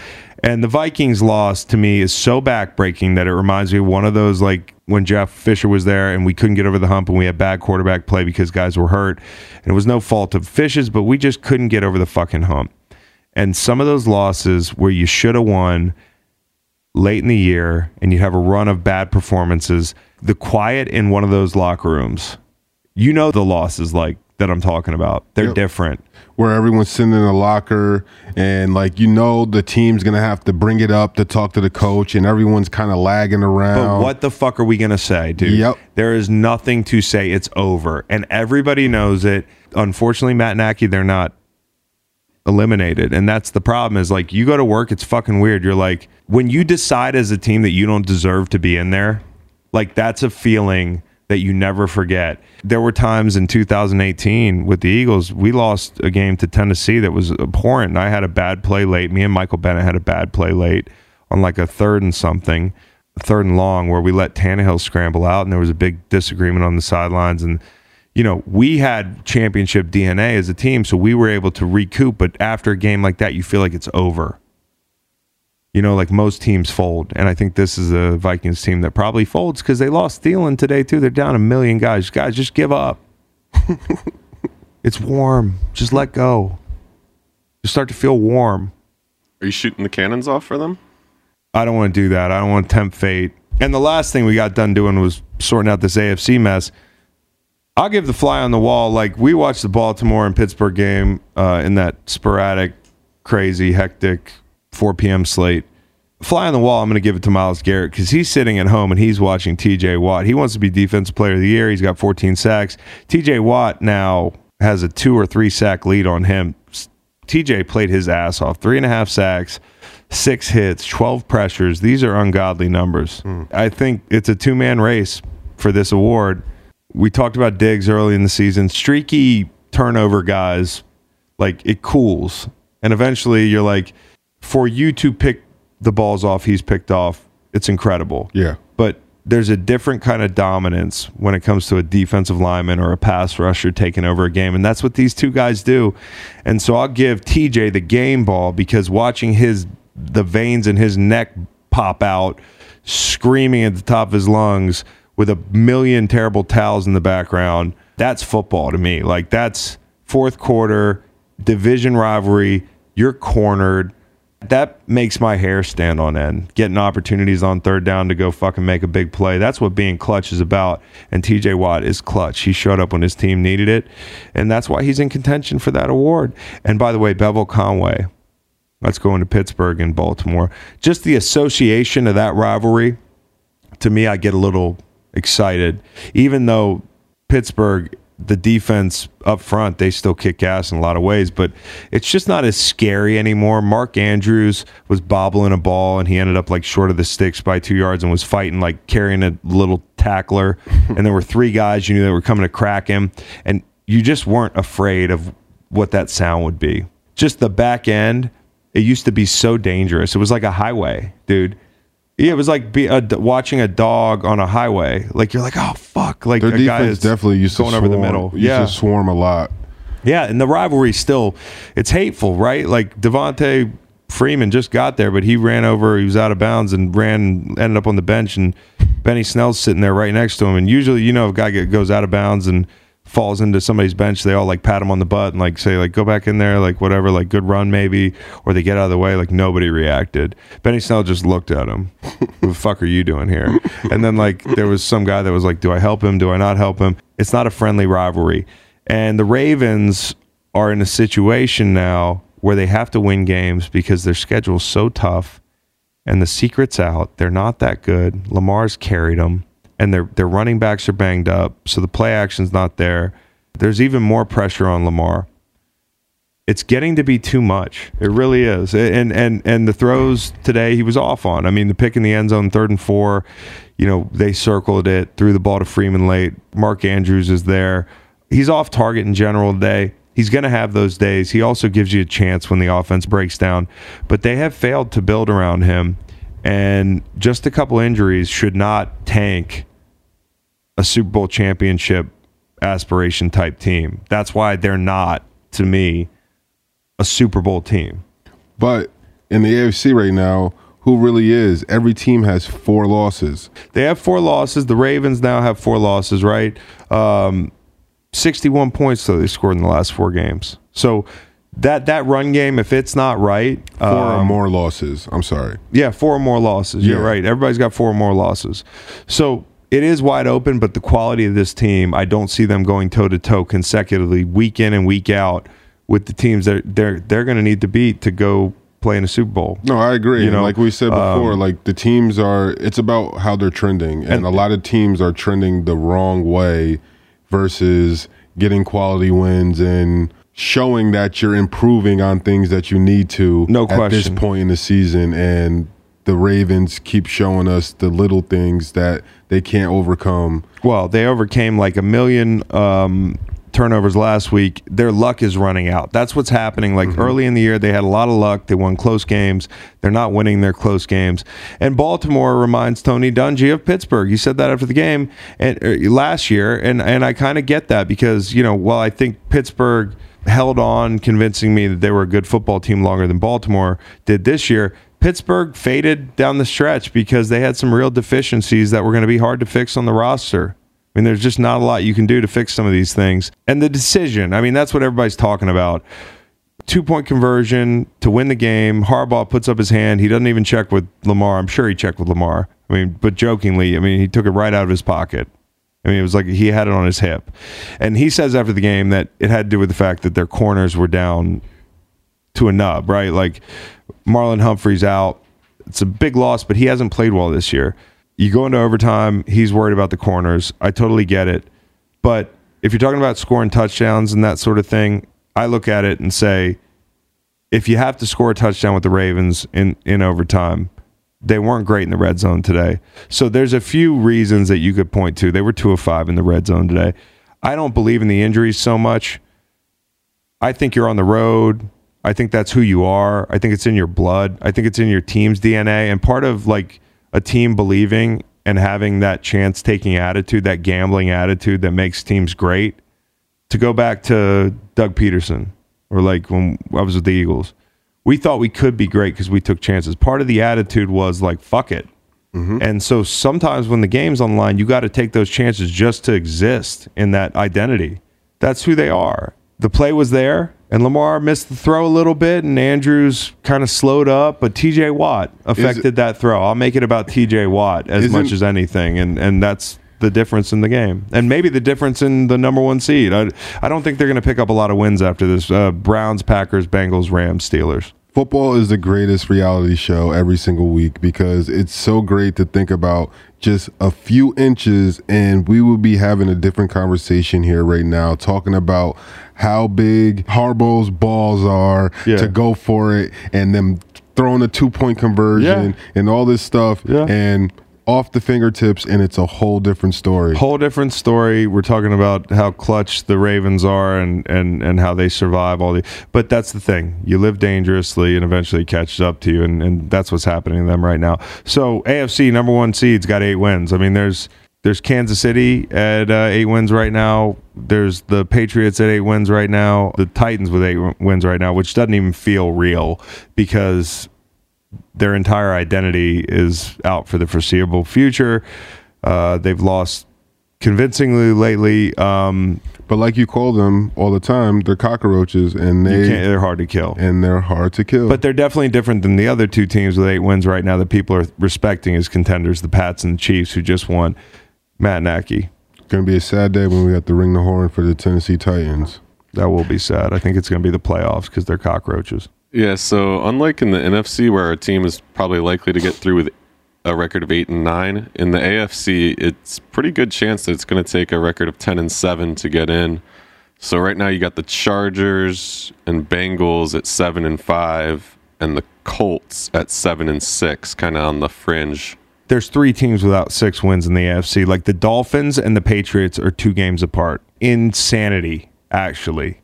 And the Vikings loss to me is so backbreaking that it reminds me of one of those like when Jeff Fisher was there and we couldn't get over the hump and we had bad quarterback play because guys were hurt. And it was no fault of Fish's, but we just couldn't get over the fucking hump. And some of those losses where you should have won late in the year and you have a run of bad performances, the quiet in one of those locker rooms, you know the losses like that I'm talking about. They're Yep. different. where everyone's sitting in a locker and like you know the team's gonna have to bring it up to talk to the coach and everyone's kind of lagging around. But what the fuck are we to say, dude? Yep. There is nothing to say. It's over. And everybody knows it. Unfortunately, Matt Nagy, they're not eliminated. And that's the problem is like you go to work, it's fucking weird. You're like, when you decide as a team that you don't deserve to be in there, like that's a feeling that you never forget. There were times in 2018 with the Eagles, we lost a game to Tennessee that was abhorrent. And I had a bad play late. Me and Michael Bennett had a bad play late on like a third and something, third and long, where we let Tannehill scramble out, and there was a big disagreement on the sidelines. And you know, we had championship DNA as a team, so we were able to recoup. But after a game like that, you feel like it's over. You know, like most teams fold, and I think this is a Vikings team that probably folds because they lost Thielen today too. They're down a million guys. Guys, just give up. [laughs] it's warm. Just let go. Just start to feel warm. Are you shooting the cannons off for them? I don't want to do that. I don't want to tempt fate. And the last thing we got done doing was sorting out this AFC mess. I'll give the fly on the wall. Like we watched the Baltimore and Pittsburgh game uh, in that sporadic, crazy, hectic 4 p.m. slate. Fly on the wall. I'm going to give it to Myles Garrett because he's sitting at home and he's watching T.J. Watt. He wants to be Defensive Player of the Year. He's got 14 sacks. T.J. Watt now has a two or three sack lead on him. TJ played his ass off. Three and a half sacks, six hits, 12 pressures. These are ungodly numbers. Hmm. I think it's a two man race for this award. We talked about Diggs early in the season. Streaky turnover guys, like it cools. And eventually you're like, for you to pick the balls off he's picked off, it's incredible yeah, but there's a different kind of dominance when it comes to a defensive lineman or a pass rusher taking over a game. And that's what these two guys do. And so I'll give TJ the game ball because watching his the veins in his neck pop out, screaming at the top of his lungs with a million terrible towels in the background, that's football to me. Like that's fourth quarter, division rivalry, you're cornered that makes my hair stand on end. Getting opportunities on third down to go fucking make a big play. That's what being clutch is about. And TJ Watt is clutch. He showed up when his team needed it. And that's why he's in contention for that award. And by the way, Bevel Conway, let's go into Pittsburgh and Baltimore. Just the association of that rivalry, to me, I get a little excited. Even though Pittsburgh the defense up front, they still kick ass in a lot of ways, but it's just not as scary anymore. Mark Andrews was bobbling a ball and he ended up like short of the sticks by two yards and was fighting like carrying a little tackler. [laughs] and there were three guys you knew that were coming to crack him, and you just weren't afraid of what that sound would be. Just the back end, it used to be so dangerous. It was like a highway, dude. Yeah, it was like be, a, watching a dog on a highway. Like you're like, oh fuck! Like their a guy defense is definitely used to going to over the middle. Used Yeah, to swarm a lot. yeah, and the rivalry still it's hateful, right? Like Devonta Freeman just got there, but he ran over, he was out of bounds and ran ended up on the bench and Benny Snell's sitting there right next to him. And usually, you know, if a guy goes out of bounds and falls into somebody's bench, they all like pat him on the butt and like say like go back in there, like whatever, like good run maybe, or they get out of the way. Like nobody reacted. Benny Snell just looked at him. [laughs] what the fuck are you doing here? And then like there was some guy that was like, do I help him? Do I not help him? It's not a friendly rivalry. And the Ravens are in a situation now where they have to win games because their schedule's so tough and the secret's out. They're not that good. Lamar's carried them and their their running backs are banged up, so the play action's not there. There's even more pressure on Lamar. It's getting to be too much. It really is. And and and the throws today he was off on. I mean, the pick in the end zone, third and four, you know, they circled it, threw the ball to Freeman late. Mark Andrews is there. He's off target in general today. He's going to have those days. He also gives you a chance when the offense breaks down, but they have failed to build around him. And just a couple injuries should not tank a Super Bowl championship aspiration type team. That's why they're not, to me, a Super Bowl team. But in the AFC right now, who really is? Every team has four losses. They have four losses. The Ravens now have four losses, right? Um, 61 points though they scored in the last four games. So that that run game, if it's not right, Four or um, more losses. I'm sorry. Yeah, four or more losses. You're Yeah. right. Everybody's got four or more losses. So it is wide open, but the quality of this team, I don't see them going toe to toe consecutively, week in and week out, with the teams that they're they're going to need to beat to go play in a Super Bowl. No, I agree. You know, like we said before, um, like the teams are. It's about how they're trending, and, And- a lot of teams are trending the wrong way versus getting quality wins and showing that you're improving on things that you need to. No question. at this point in the season, and the Ravens keep showing us the little things that they can't overcome. Well, they overcame like a million um, turnovers last week. Their luck is running out. That's what's happening. Like early in the year, they had a lot of luck. They won close games. They're not winning their close games. And Baltimore reminds Tony Dungy of Pittsburgh. He said that after the game and uh, last year, and and I kind of get that because you know, while I think Pittsburgh held on, convincing me that they were a good football team longer than Baltimore did this year. Pittsburgh faded down the stretch because they had some real deficiencies that were going to be hard to fix on the roster. I mean, there's just not a lot you can do to fix some of these things. And the decision, I mean, that's what everybody's talking about. Two point conversion to win the game. Harbaugh puts up his hand. He doesn't even check with Lamar. I'm sure he checked with Lamar. I mean, but jokingly, I mean, he took it right out of his pocket. I mean, it was like he had it on his hip. And he says after the game that it had to do with the fact that their corners were down to a nub, right? Like Marlon Humphrey's out. It's a big loss, but he hasn't played well this year. You go into overtime, he's worried about the corners. I totally get it. But if you're talking about scoring touchdowns and that sort of thing, I look at it and say, if you have to score a touchdown with the Ravens in, in overtime, they weren't great in the red zone today. So there's a few reasons that you could point to. They were two of five in the red zone today. I don't believe in the injuries so much. I think you're on the road. I think that's who you are. I think it's in your blood. I think it's in your team's DNA. And part of like a team believing and having that chance taking attitude, that gambling attitude that makes teams great. To go back to Doug Pederson or like when I was with the Eagles, we thought we could be great because we took chances. Part of the attitude was like, fuck it. Mm-hmm. And so sometimes when the game's on the line, you got to take those chances just to exist in that identity. That's who they are. The play was there, and Lamar missed the throw a little bit, and Andrews kind of slowed up, but TJ Watt affected that throw. I'll make it about TJ Watt as much as anything, and, and that's the difference in the game. And maybe the difference in the number one seed. I, I don't think they're going to pick up a lot of wins after this. Uh, Browns, Packers, Bengals, Rams, Steelers. Football is the greatest reality show every single week because it's so great to think about just a few inches and we will be having a different conversation here right now talking about how big Harbaugh's balls are Yeah. to go for it and them throwing a two point conversion Yeah. and all this stuff Yeah. and off the fingertips and it's a whole different story. whole different story. We're talking about how clutch the Ravens are and and and how they survive all the. But that's the thing. You live dangerously, and eventually it catches up to you, and and that's what's happening to them right now. So AFC number one seeds got eight wins. I mean, there's. There's Kansas City at uh, eight wins right now. There's the Patriots at eight wins right now. The Titans with eight wins right now, which doesn't even feel real because their entire identity is out for the foreseeable future. Uh, they've lost convincingly lately. Um, But like you call them all the time, they're cockroaches and they they're hard to kill. and they're hard to kill. But they're definitely different than the other two teams with eight wins right now that people are respecting as contenders, the Pats and the Chiefs, who just won. Matt Nagy. It's gonna be a sad day when we have to ring the horn for the Tennessee Titans. That will be sad. I think it's going to be the playoffs because they're cockroaches. Yeah, so unlike in the NFC, where our team is probably likely to get through with a record of eight and nine, in the AFC, it's pretty good chance that it's going to take a record of ten and seven to get in. So right now, you got the Chargers and Bengals at seven and five, and the Colts at seven and six, kind of on the fringe. There's three teams without six wins in the AFC. Like the Dolphins and the Patriots are two games apart. Insanity, actually,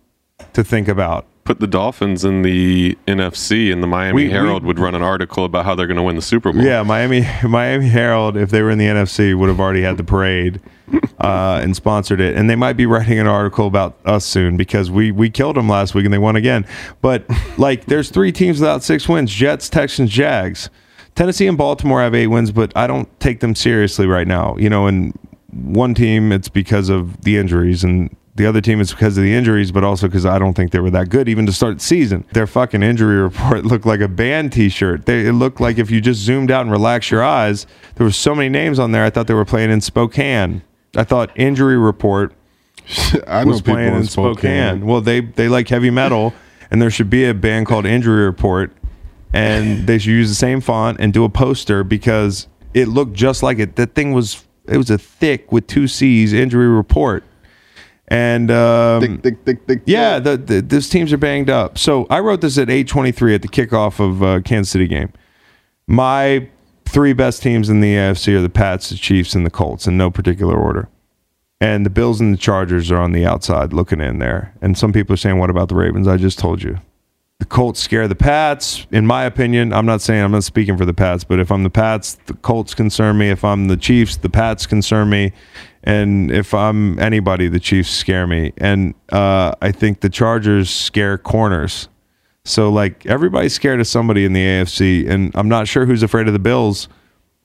to think about. put the Dolphins in the NFC, and the Miami We- we- Herald would run an article about how they're going to win the Super Bowl. Yeah, Miami Miami Herald, if they were in the NFC, would have already had the parade [laughs] uh, and sponsored it. And they might be writing an article about us soon because we we killed them last week and they won again. But like, there's three teams without six wins: Jets, Texans, Jags. Tennessee and Baltimore have eight wins, but I don't take them seriously right now. You know, and one team it's because of the injuries and. The other team is because of the injuries, but also because I don't think they were that good even to start the season. Their fucking injury report [laughs] looked like a band T-shirt. They, it looked like if you just zoomed out and relaxed your eyes, there were so many names on there. I thought they were playing in Spokane. I thought injury report [laughs] I was playing in Spokane. Well, they they like heavy metal, and there should be a band called Injury Report, and [laughs] they should use the same font and do a poster because it looked just like it. That thing was it was a thick with two C's. Injury Report, and um, Thick, thick, thick, thick, yeah, the, the these teams are banged up. So I wrote this at eight twenty three at the kickoff of uh, Kansas City game. My three best teams in the AFC are the Pats, the Chiefs, and the Colts in no particular order. And the Bills and the Chargers are on the outside looking in there. And some people are saying, "What about the Ravens?" I just told you. The Colts scare the Pats. In my opinion, I'm not saying I'm not speaking for the Pats, but if I'm the Pats, the Colts concern me. If I'm the Chiefs, the Pats concern me. And if I'm anybody, the Chiefs scare me. And uh, I think the Chargers scare corners. So like everybody's scared of somebody in the AFC, and I'm not sure who's afraid of the Bills,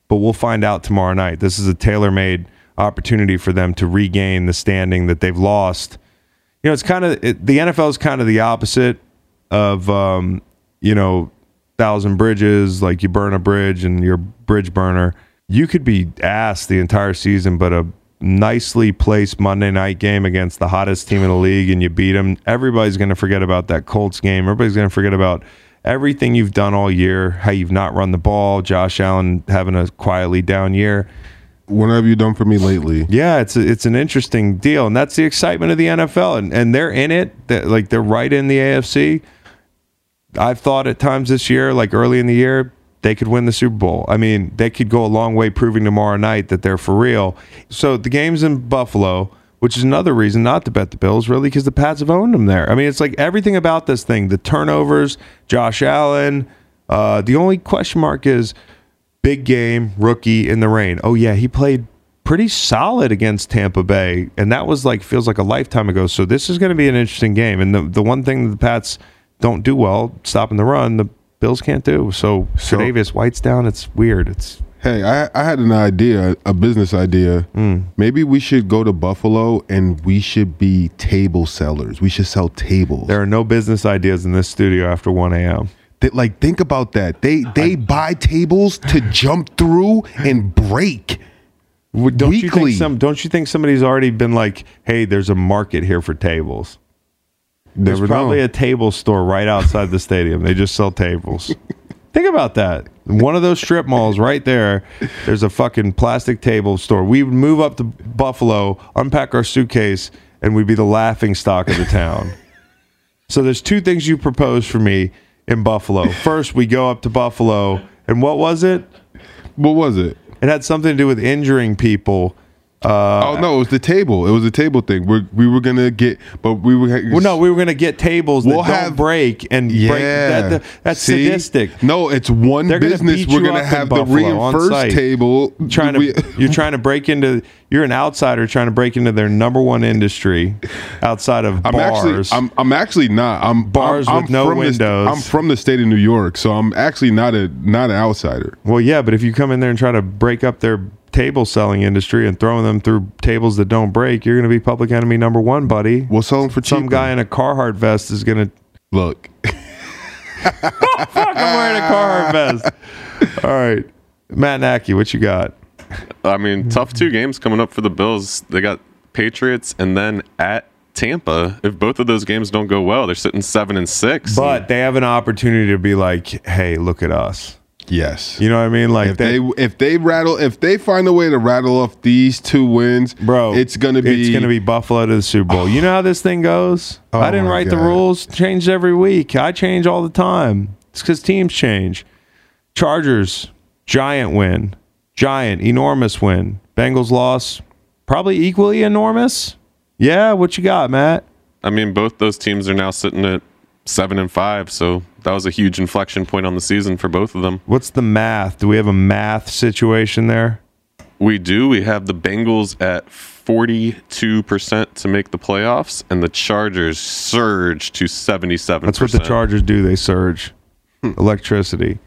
but we'll find out tomorrow night. This is a tailor-made opportunity for them to regain the standing that they've lost. You know, it's kind of it, the NFL is kind of the opposite of um, you know thousand bridges. Like you burn a bridge and you're a bridge burner. You could be ass the entire season, but a nicely placed Monday night game against the hottest team in the league and you beat them, everybody's going to forget about that Colts game. Everybody's going to forget about everything you've done all year, how you've not run the ball, Josh Allen having a quietly down year. What have you done for me lately? Yeah, it's a, it's an interesting deal, and that's the excitement of the NFL, and and they're in it. They're, like they're right in the AFC. I've thought at times this year, like early in the year, they could win the Super Bowl. I mean, they could go a long way proving tomorrow night that they're for real. So the game's in Buffalo, which is another reason not to bet the Bills, really, because the Pats have owned them there. I mean, it's like everything about this thing the turnovers, Josh Allen. Uh, the only question mark is big game, rookie in the rain. Oh, yeah, he played pretty solid against Tampa Bay, and that was like feels like a lifetime ago. So this is going to be an interesting game. And the the one thing that the Pats don't do well, stopping the run, the Bills can't do. So, So- Tre'Davious White's down. It's weird. It's Hey, I, I had an idea, a business idea. Hmm. Maybe we should go to Buffalo and we should be table sellers. We should sell tables. there are no business ideas in this studio after one a.m. They- like think about that. They they buy tables to [sighs] jump through and break. Don't you Weekly. think some? Don't you think somebody's already been like, "Hey, there's a market here for tables." There's Never probably know. a table store right outside the stadium. They just sell tables. [laughs] Think about that. One of those strip malls right there. There's a fucking plastic table store. We would move up to Buffalo, unpack our suitcase, and we'd be the laughing stock of the town. [laughs] so there's two things you proposed for me in Buffalo. First, we go up to Buffalo, and what was it? what was it? It had something to do with injuring people. Uh, oh no, it was the table. It was the table thing. We we were gonna get, but we were. Well, no, we were going to get tables that We'll don't break and Yeah, break. That, that- that's See? sadistic. No, it's one They're gonna business. beat We're gonna have the Buffalo table. Trying to, We- you're trying to break into. You're an outsider trying to break into their number one industry outside of I'm bars. actually, I'm, I'm actually not. I'm Bars I'm, with I'm no the windows. I'm from the state of New York, so I'm actually not a not an outsider. well, yeah, but if you come in there and try to break up their table selling industry and throwing them through tables that don't break, you're going to be public enemy number one, buddy. We'll sell them for cheap. Some guy in a Carhartt vest is going to look. [laughs] fuck. I'm wearing a Carhartt vest. [laughs] All right, Matt Nacky, what you got? I mean, tough two mm-hmm. games coming up for the Bills. They got Patriots and then at Tampa. If both of those games don't go well, they're sitting seven and six. But they have an opportunity to be like, hey, look at us. Yes. You know what I mean? Like if they if they rattle if they find a way to rattle off these two wins, bro, it's gonna be it's gonna be Buffalo to the Super Bowl. You know how this thing goes. Oh [sighs] I didn't oh my write the rules. Changed every week. I change all the time. It's because teams change. Chargers giant win, giant enormous win. Bengals loss, probably equally enormous. Yeah, what you got, Matt? I mean, both those teams are now sitting at seven and five. So that was a huge inflection point on the season for both of them. What's the math? Do we have a math situation there? We do. We have the Bengals at 42% to make the playoffs, and the Chargers surge to 77%. That's what the Chargers do. They surge hmm. electricity.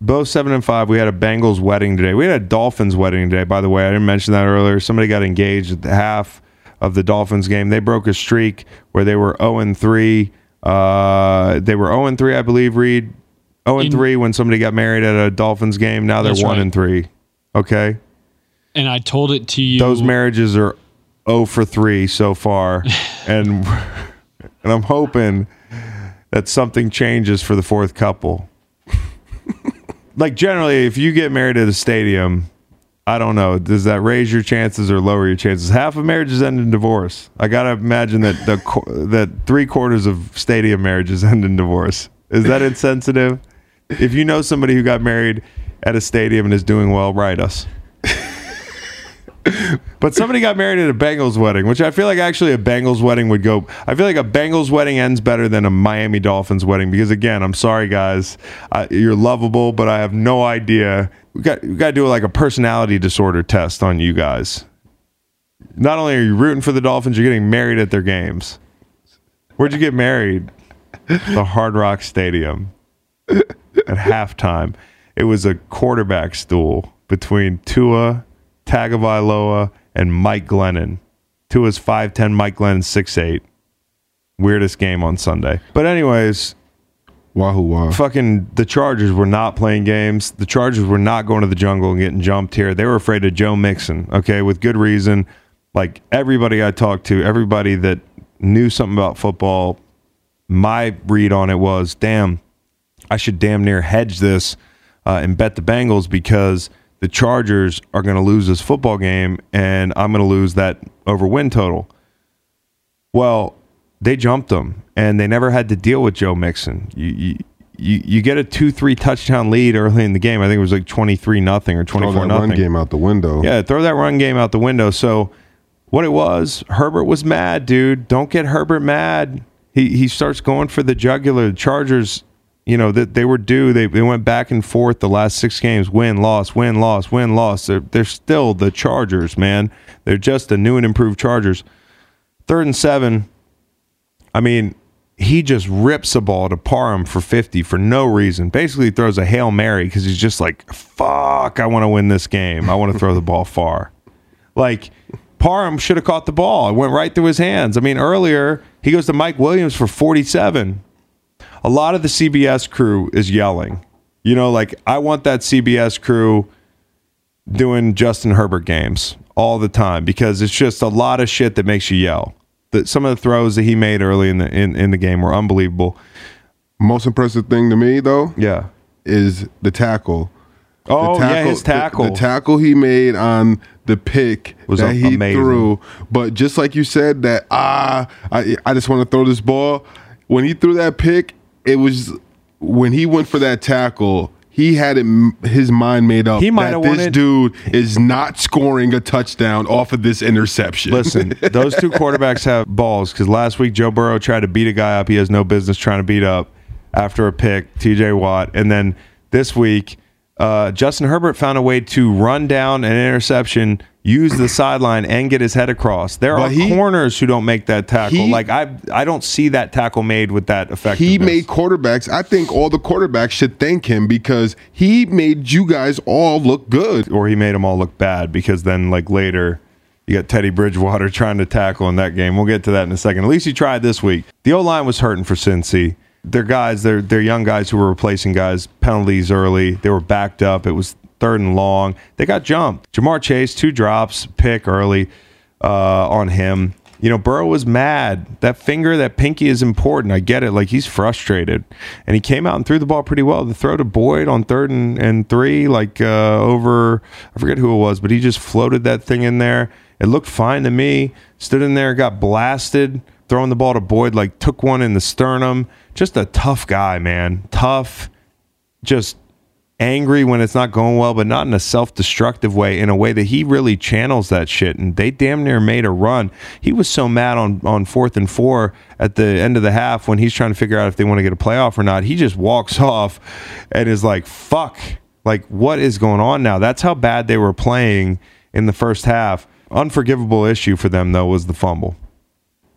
Both seven and five. We had a Bengals wedding today. We had a Dolphins wedding today. By the way, I didn't mention that earlier. Somebody got engaged at the half of the Dolphins game. They broke a streak where they were zero and three. Uh, they were zero and three, I believe. Reed zero and three when somebody got married at a Dolphins game. Now they're one and three. Okay, And I told it to you. those marriages are zero for three so far, [laughs] and [laughs] and I'm hoping that something changes for the fourth couple. Like generally, if you get married at a stadium, I don't know, does that raise your chances or lower your chances? Half of marriages end in divorce. I gotta imagine that the that three quarters of stadium marriages [laughs] end in divorce. Is that insensitive? If you know somebody who got married at a stadium and is doing well, write us. But somebody got married at a Bengals wedding, which I feel like actually a Bengals wedding would go. I feel like a Bengals wedding ends better than a Miami Dolphins wedding because again, I'm sorry guys, I, you're lovable, but I have no idea. We got we got to do like a personality disorder test on you guys. Not only are you rooting for the Dolphins, you're getting married at their games. Where'd you get married? The Hard Rock Stadium at halftime. It was a quarterback stool between Tua Tagovailoa and Mike Glennon. Two Tua's 5'10, Mike Glennon 6'8. Weirdest game on Sunday. But anyways, Wahoo wah. fucking the Chargers were not playing games. The Chargers were not going to the jungle and getting jumped here. They were afraid of Joe Mixon, okay, with good reason. Like everybody I talked to, everybody that knew something about football, my read on it was, damn, I should damn near hedge this uh, and bet the Bengals because the Chargers are going to lose this football game and I'm going to lose that over win total. Well, they jumped them and they never had to deal with Joe Mixon. You, you, you, you get a 2 3 touchdown lead early in the game. I think it was like 23 nothing or Throw 24 that nothing. run game out the window. Yeah, throw that run game out the window. So what it was, Herbert was mad, dude. Don't get Herbert mad. He he starts going for the jugular. The Chargers, you know, that they were due. They, they went back and forth the last six games. Win, loss, win, loss, win, loss. They're they're still the Chargers, man. They're just the new and improved Chargers. Third and seven. I mean, he just rips a ball to Parham for 50 for no reason. Basically throws a Hail Mary because he's just like, fuck, I want to win this game. I want to throw the ball far. Like, Parham should have caught the ball. It went right through his hands. I mean, earlier, he goes to Mike Williams for 47. A lot of the CBS crew is yelling. You know, like, I want that CBS crew doing Justin Herbert games all the time because it's just a lot of shit that makes you yell. The, some of the throws that he made early in the in, in the game were unbelievable. Most impressive thing to me though Yeah. is the tackle. Oh the yeah, his the- tackle. The, tackle he made on the pick Was that he amazing. threw. But just like you said, that ah, I, I just want to throw this ball. When he threw that pick, it was when he went for that tackle. He had it, his mind made up He might that have this wanted- dude is not scoring a touchdown off of this interception. Listen, [laughs] those two quarterbacks have balls because last week Joe Burrow tried to beat a guy up he has no business trying to beat up after a pick, TJ Watt. And then this week, uh, Justin Herbert found a way to run down an interception, use the sideline, and get his head across. There But are he- corners who don't make that tackle. He- like I, I don't see that tackle made with that effect. he made quarterbacks. I think all the quarterbacks should thank him because he made you guys all look good. or he made them all look bad because then like later you got Teddy Bridgewater [laughs] trying to tackle in that game. We'll get to that in a second. At least he tried this week. The O line was hurting for Cincy. They're guys, they're they're young guys who were replacing guys, penalties early. They were backed up. It was third and long. They got jumped. Ja'Marr Chase, two drops, pick early uh, on him. You know, Burrow was mad. That finger, that pinky is important. I get it. Like he's frustrated. And he came out and threw the ball pretty well. The throw to Boyd on third and, and three, like uh, over, I forget who it was, but he just floated that thing in there. It looked fine to me. Stood in there, got blasted, throwing the ball to Boyd, like took one in the sternum. Just a tough guy, man. Tough. Just angry when it's not going well, but not in a self destructive way, in a way that he really channels that shit. And they damn near made a run. He was so mad on, on fourth and four at the end of the half when he's trying to figure out if they want to get a playoff or not. He just walks [laughs] off and is like, fuck. Like, what is going on now? That's how bad they were playing in the first half. Unforgivable issue for them, though, was the fumble.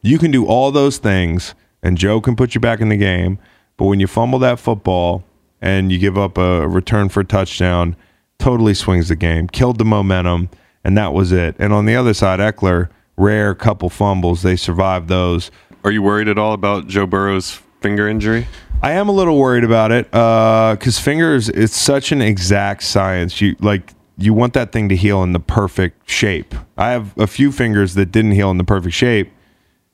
You can do all those things, and Joe can put you back in the game. But when you fumble that football and you give up a return for a touchdown, totally swings the game, killed the momentum, and that was it. And on the other side, Ekeler, rare couple fumbles, they survived those. Are you worried at all about Joe Burrow's finger injury? I am a little worried about it uh, because fingers, it's such an exact science. You like you want that thing to heal in the perfect shape. I have a few fingers that didn't heal in the perfect shape.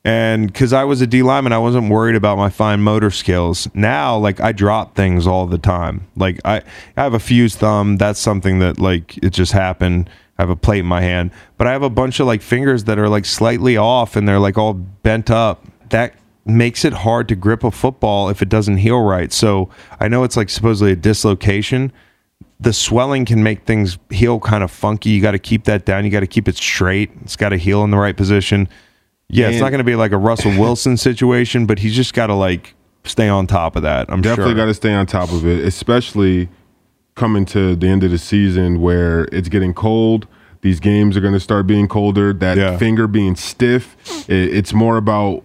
And because I was a D lineman, I wasn't worried about my fine motor skills. Now, like I drop things all the time. Like I, I have a fused thumb. That's something that like it just happened. I have a plate in my hand, but I have a bunch of like fingers that are like slightly off and they're like all bent up. That makes it hard to grip a football if it doesn't heal right. So I know it's like supposedly a dislocation. The swelling can make things heal kind of funky. You got to keep that down. You got to keep it straight. It's got to heal in the right position. Yeah, it's not going to be like a Russell [laughs] Wilson situation, but he's just got to like stay on top of that. I'm Definitely sure. got to stay on top of it, especially coming to the end of the season where it's getting cold. These games are going to start being colder. That Yeah. finger being stiff. i- it's more about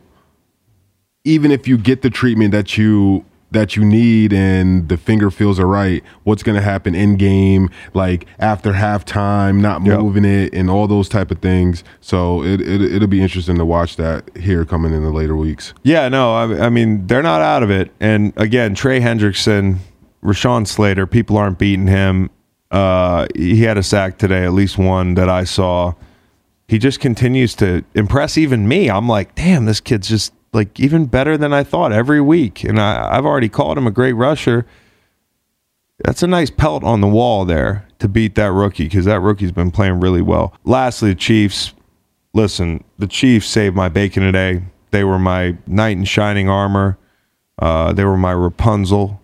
even if you get the treatment that you that you need and the finger feels all right, what's going to happen in game, like after halftime, not Yep. moving it, and all those type of things. So it, it it'll be interesting to watch that here coming in the later weeks. Yeah, no, I, I mean they're not out of it. And again, Trey Hendrickson, Rashawn Slater, people aren't beating him. Uh, he had a sack today, at least one that I saw. He just continues to impress even me. I'm like, damn, this kid's just like even better than I thought every week. And I, I've already called him a great rusher. That's a nice pelt on the wall there to beat that rookie because that rookie's been playing really well. Lastly, the Chiefs. Listen, the Chiefs saved my bacon today. They were my knight in shining armor. Uh, they were my Rapunzel.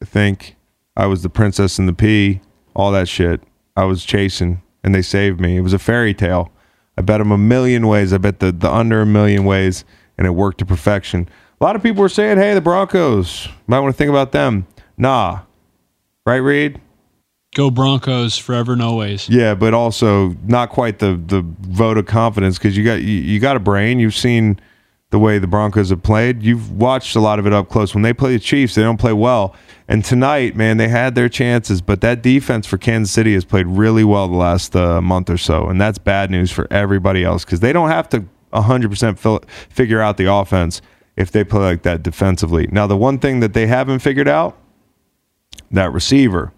I think I was the princess and the pea. All that shit. I was chasing, and they saved me. It was a fairy tale. I bet them a million ways. I bet the, the under a million ways, and it worked to perfection. A lot of people were saying, "Hey, the Broncos might want to think about them." Nah, right, Reed? Go Broncos forever and always. Yeah, but also not quite the the vote of confidence because you got you, you got a brain. You've seen the way the Broncos have played. You've watched a lot of it up close. When they play the Chiefs, they don't play well. And tonight, man, they had their chances, but that defense for Kansas City has played really well the last uh, month or so, and that's bad news for everybody else because they don't have to 100% fill, figure out the offense if they play like that defensively. Now, the one thing that they haven't figured out, that receiver.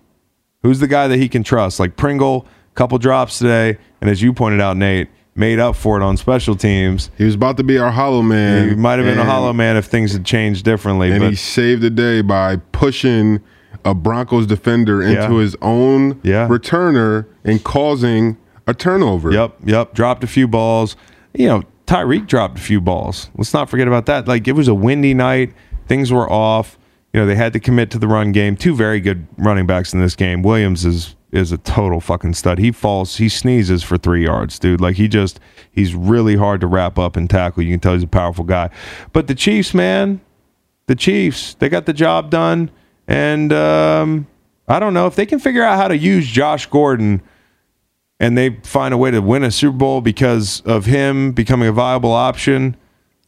Who's the guy that he can trust? Like Pringle, couple drops today, and as you pointed out, Nate made up for it on special teams. He was about to be our hollow man. He might have been a hollow man if things had changed differently. and but he saved the day by pushing a Broncos defender into Yeah. his own Yeah. returner and causing a turnover. Yep, yep. Dropped a few balls. You know, Tyreek dropped a few balls. Let's not forget about that. Like it was a windy night. Things were off. You know, they had to commit to the run game. Two very good running backs in this game. Williams is is a total fucking stud. He falls, he sneezes for three yards, dude. Like he just he's really hard to wrap up and tackle. You can tell he's a powerful guy. But the Chiefs, man, the Chiefs, they got the job done. And um, I don't know if they can figure out how to use Josh Gordon and they find a way to win a Super Bowl because of him becoming a viable option.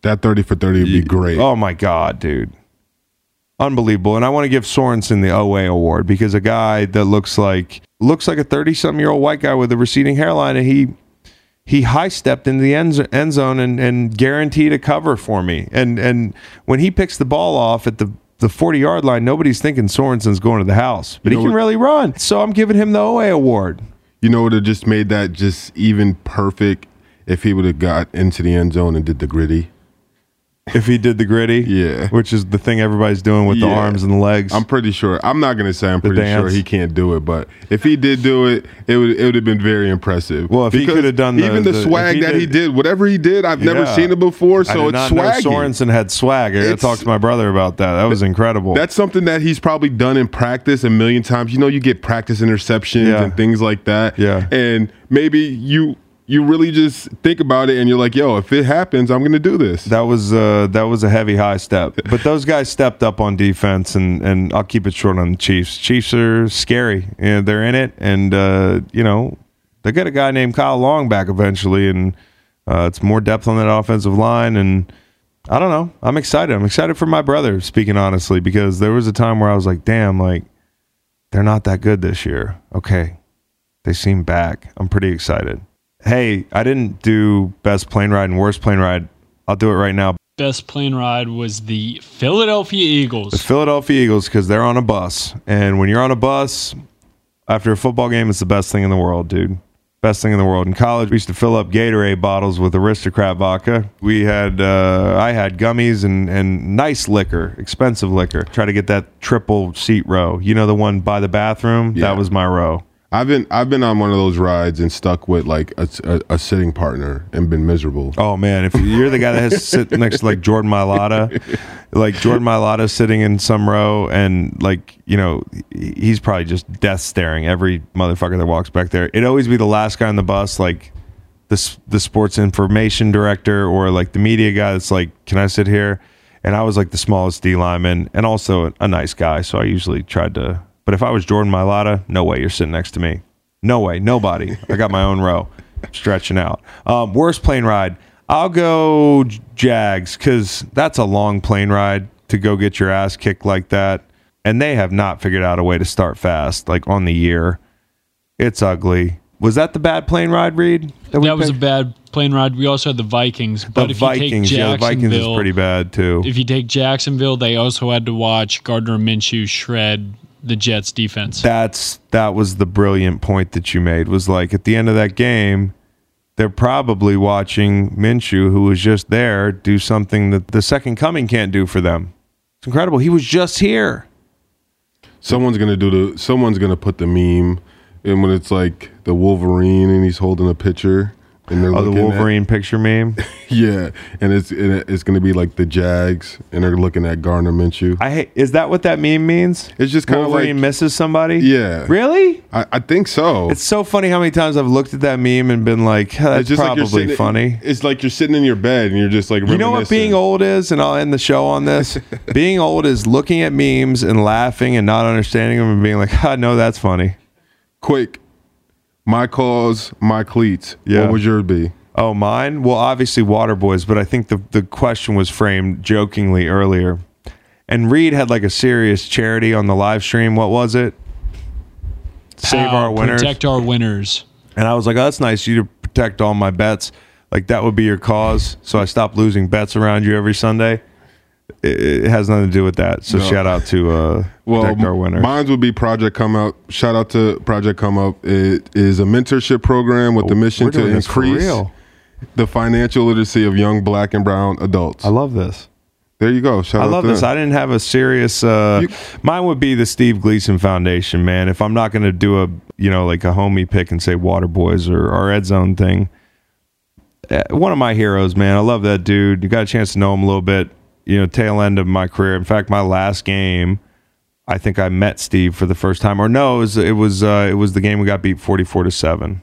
That 30 for 30 would be great. Oh my God, dude. Unbelievable. And I want to give Sorensen the OA award because a guy that looks like looks like a 30 something year old white guy with a receding hairline and he he high stepped into the end, end zone and, and guaranteed a cover for me. And and when he picks the ball off at the the 40 yard line, nobody's thinking Sorensen's going to the house, but You he can what- really run. So I'm giving him the OA award. You know would have just made that just even perfect if he would have got into the end zone and did the gritty. If he did the gritty, Yeah. which is the thing everybody's doing with the Yeah. arms and the legs. I'm pretty sure. I'm not gonna say I'm pretty sure dance. he can't do it, but if he did do it, it would it would have been very impressive. Well, if he could have done the- even the, the- if swag he that he did- did, whatever he did, I've never Yeah. seen it before. I So did it's not know Sorensen had swag. I gotta It's- talk to my brother about that. That was incredible. That's something that he's probably done in practice a million times. You know, you get practice interceptions Yeah. and things like that. Yeah. and maybe you you really just think about it and you're like, yo, if it happens, I'm gonna do this. that was uh, that was a heavy high step. [laughs] But those guys stepped up on defense, and and I'll keep it short on the Chiefs. Chiefs are scary. Yeah, they're in it, and uh, you know they get a guy named Kyle Long back eventually, and uh, it's more depth on that offensive line. And I don't know. I'm excited. I'm excited for my brother. Speaking honestly, because there was a time where I was like, damn, like they're not that good this year. Okay, they seem back. I'm pretty excited. Hey, I didn't do best plane ride and worst plane ride. I'll do it right now. Best plane ride was the Philadelphia Eagles. The Eagles. Philadelphia Eagles because they're on a bus, and when you're on a bus after a football game, it's the best thing in the world, dude. Best thing in the world. In college, we used to fill up Gatorade bottles with Aristocrat vodka. We had, uh, I had gummies and and nice liquor, expensive liquor. Try to get that triple seat row. You know the one by the bathroom? Yeah. That was my row. I've been I've been on one of those rides and stuck with like a, a, a sitting partner and been miserable. Oh man, if you're the guy that has to sit [laughs] next to like Jordan Mailata, like Jordan Mailata sitting in some row and like, you know, he's probably just death staring every motherfucker that walks back there. It'd always be the last guy on the bus, like the the sports information director or like the media guy that's like, "Can I sit here?" And I was like the smallest D lineman and also a nice guy, so I usually tried to. But if I was Jordan Mailata, no way you're sitting next to me. No way, nobody. I got my own row, stretching out. Um, worst plane ride. I'll go Jags because that's a long plane ride to go get your ass kicked like that, and they have not figured out a way to start fast, like on the year. It's ugly. Was that the bad plane ride, Reed? we That was a bad plane ride. We also had the Vikings, but the if Vikings. you take Yeah, the Vikings is pretty bad too. if you take Jacksonville, they also had to watch Gardner Minshew shred the Jets defense. That's that was the brilliant point that you made. Was like at the end of that game, they're probably watching Minshew, who was just there, do something that the second coming can't do for them. It's incredible. He was just here. Someone's gonna do the someone's gonna put the meme and when it's like the Wolverine and he's holding a picture and they're Oh, the looking at- Wolverine picture meme. [laughs] yeah, and it's it- it's gonna be like the Jags and they're looking at Gardner Minshew. I hate. Is that what that meme means? It's just kinda Wolverine like- misses somebody. Yeah. Really? I, I think so. It's so funny how many times I've looked at that meme and been like, "That's It's like you're probably sitting- funny." It's like you're sitting in your bed and you're just like You know what being old is, and I'll end the show on this. [laughs] being old is looking at memes and laughing and not understanding them and being like, [laughs] "I know that's funny." Quick, my cause, my cleats. Yeah. What would yours be? Oh, mine? Well, obviously Waterboys, but I think the the question was framed jokingly earlier. And Reed had like a serious charity on the live stream. What was it? Save Pow, our winners. Protect our winners. And I was like, oh, that's nice you to protect all my bets. Like that would be your cause. So I stopped losing bets around you every Sunday. It, it has nothing to do with that. So No. shout out to uh, Well, protect our winners. mine would be Project Come Up. Shout out to Project Come Up. It is a mentorship program with the mission to doing this for increase the financial literacy of young black and brown adults. I love this. there you go. Shout I love this. them. I didn't have a serious. Uh, You- mine would be the Steve Gleason Foundation, man. If I'm not going to do a, you know, like a homie pick and say Water Boys or our Ed Zone thing, uh, one of my heroes, man. I love that dude. You got a chance to know him a little bit. You know, tail end of my career. In fact, my last game, I think I met Steve for the first time. Or no, it was it was uh, it was the game we got beat 44 to seven.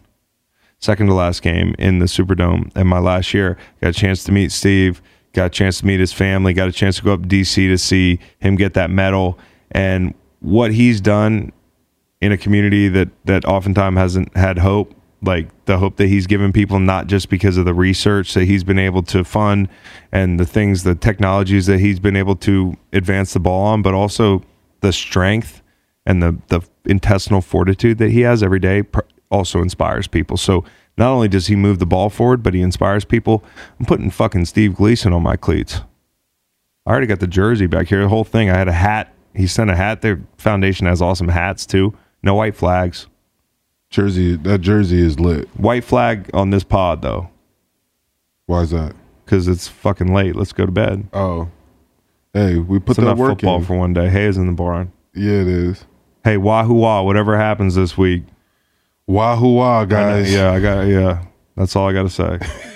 Second to last game in the Superdome. And my last year, got a chance to meet Steve. Got a chance to meet his family. Got a chance to go up to DC to see him get that medal. And what he's done in a community that that oftentimes hasn't had hope like the hope that he's given people not just because of the research that he's been able to fund and the things the technologies that he's been able to advance the ball on but also the strength and the the intestinal fortitude that he has every day also inspires people so not only does he move the ball forward but he inspires people i'm putting fucking steve gleason on my cleats I already got the jersey back here. The whole thing. I had a hat. He sent a hat. Their foundation has awesome hats too. No white flags. Jersey. That jersey is lit. White flag on this pod though. Why is that? because it's fucking late. Let's go to bed. Oh, hey, we put It's that enough work football in. for one day. Hay is in the barn. yeah, it is. Hey, wahoo wah, whatever happens this week. Wahoo wah, I know- guys. yeah, I got yeah. That's all I got to say. [laughs]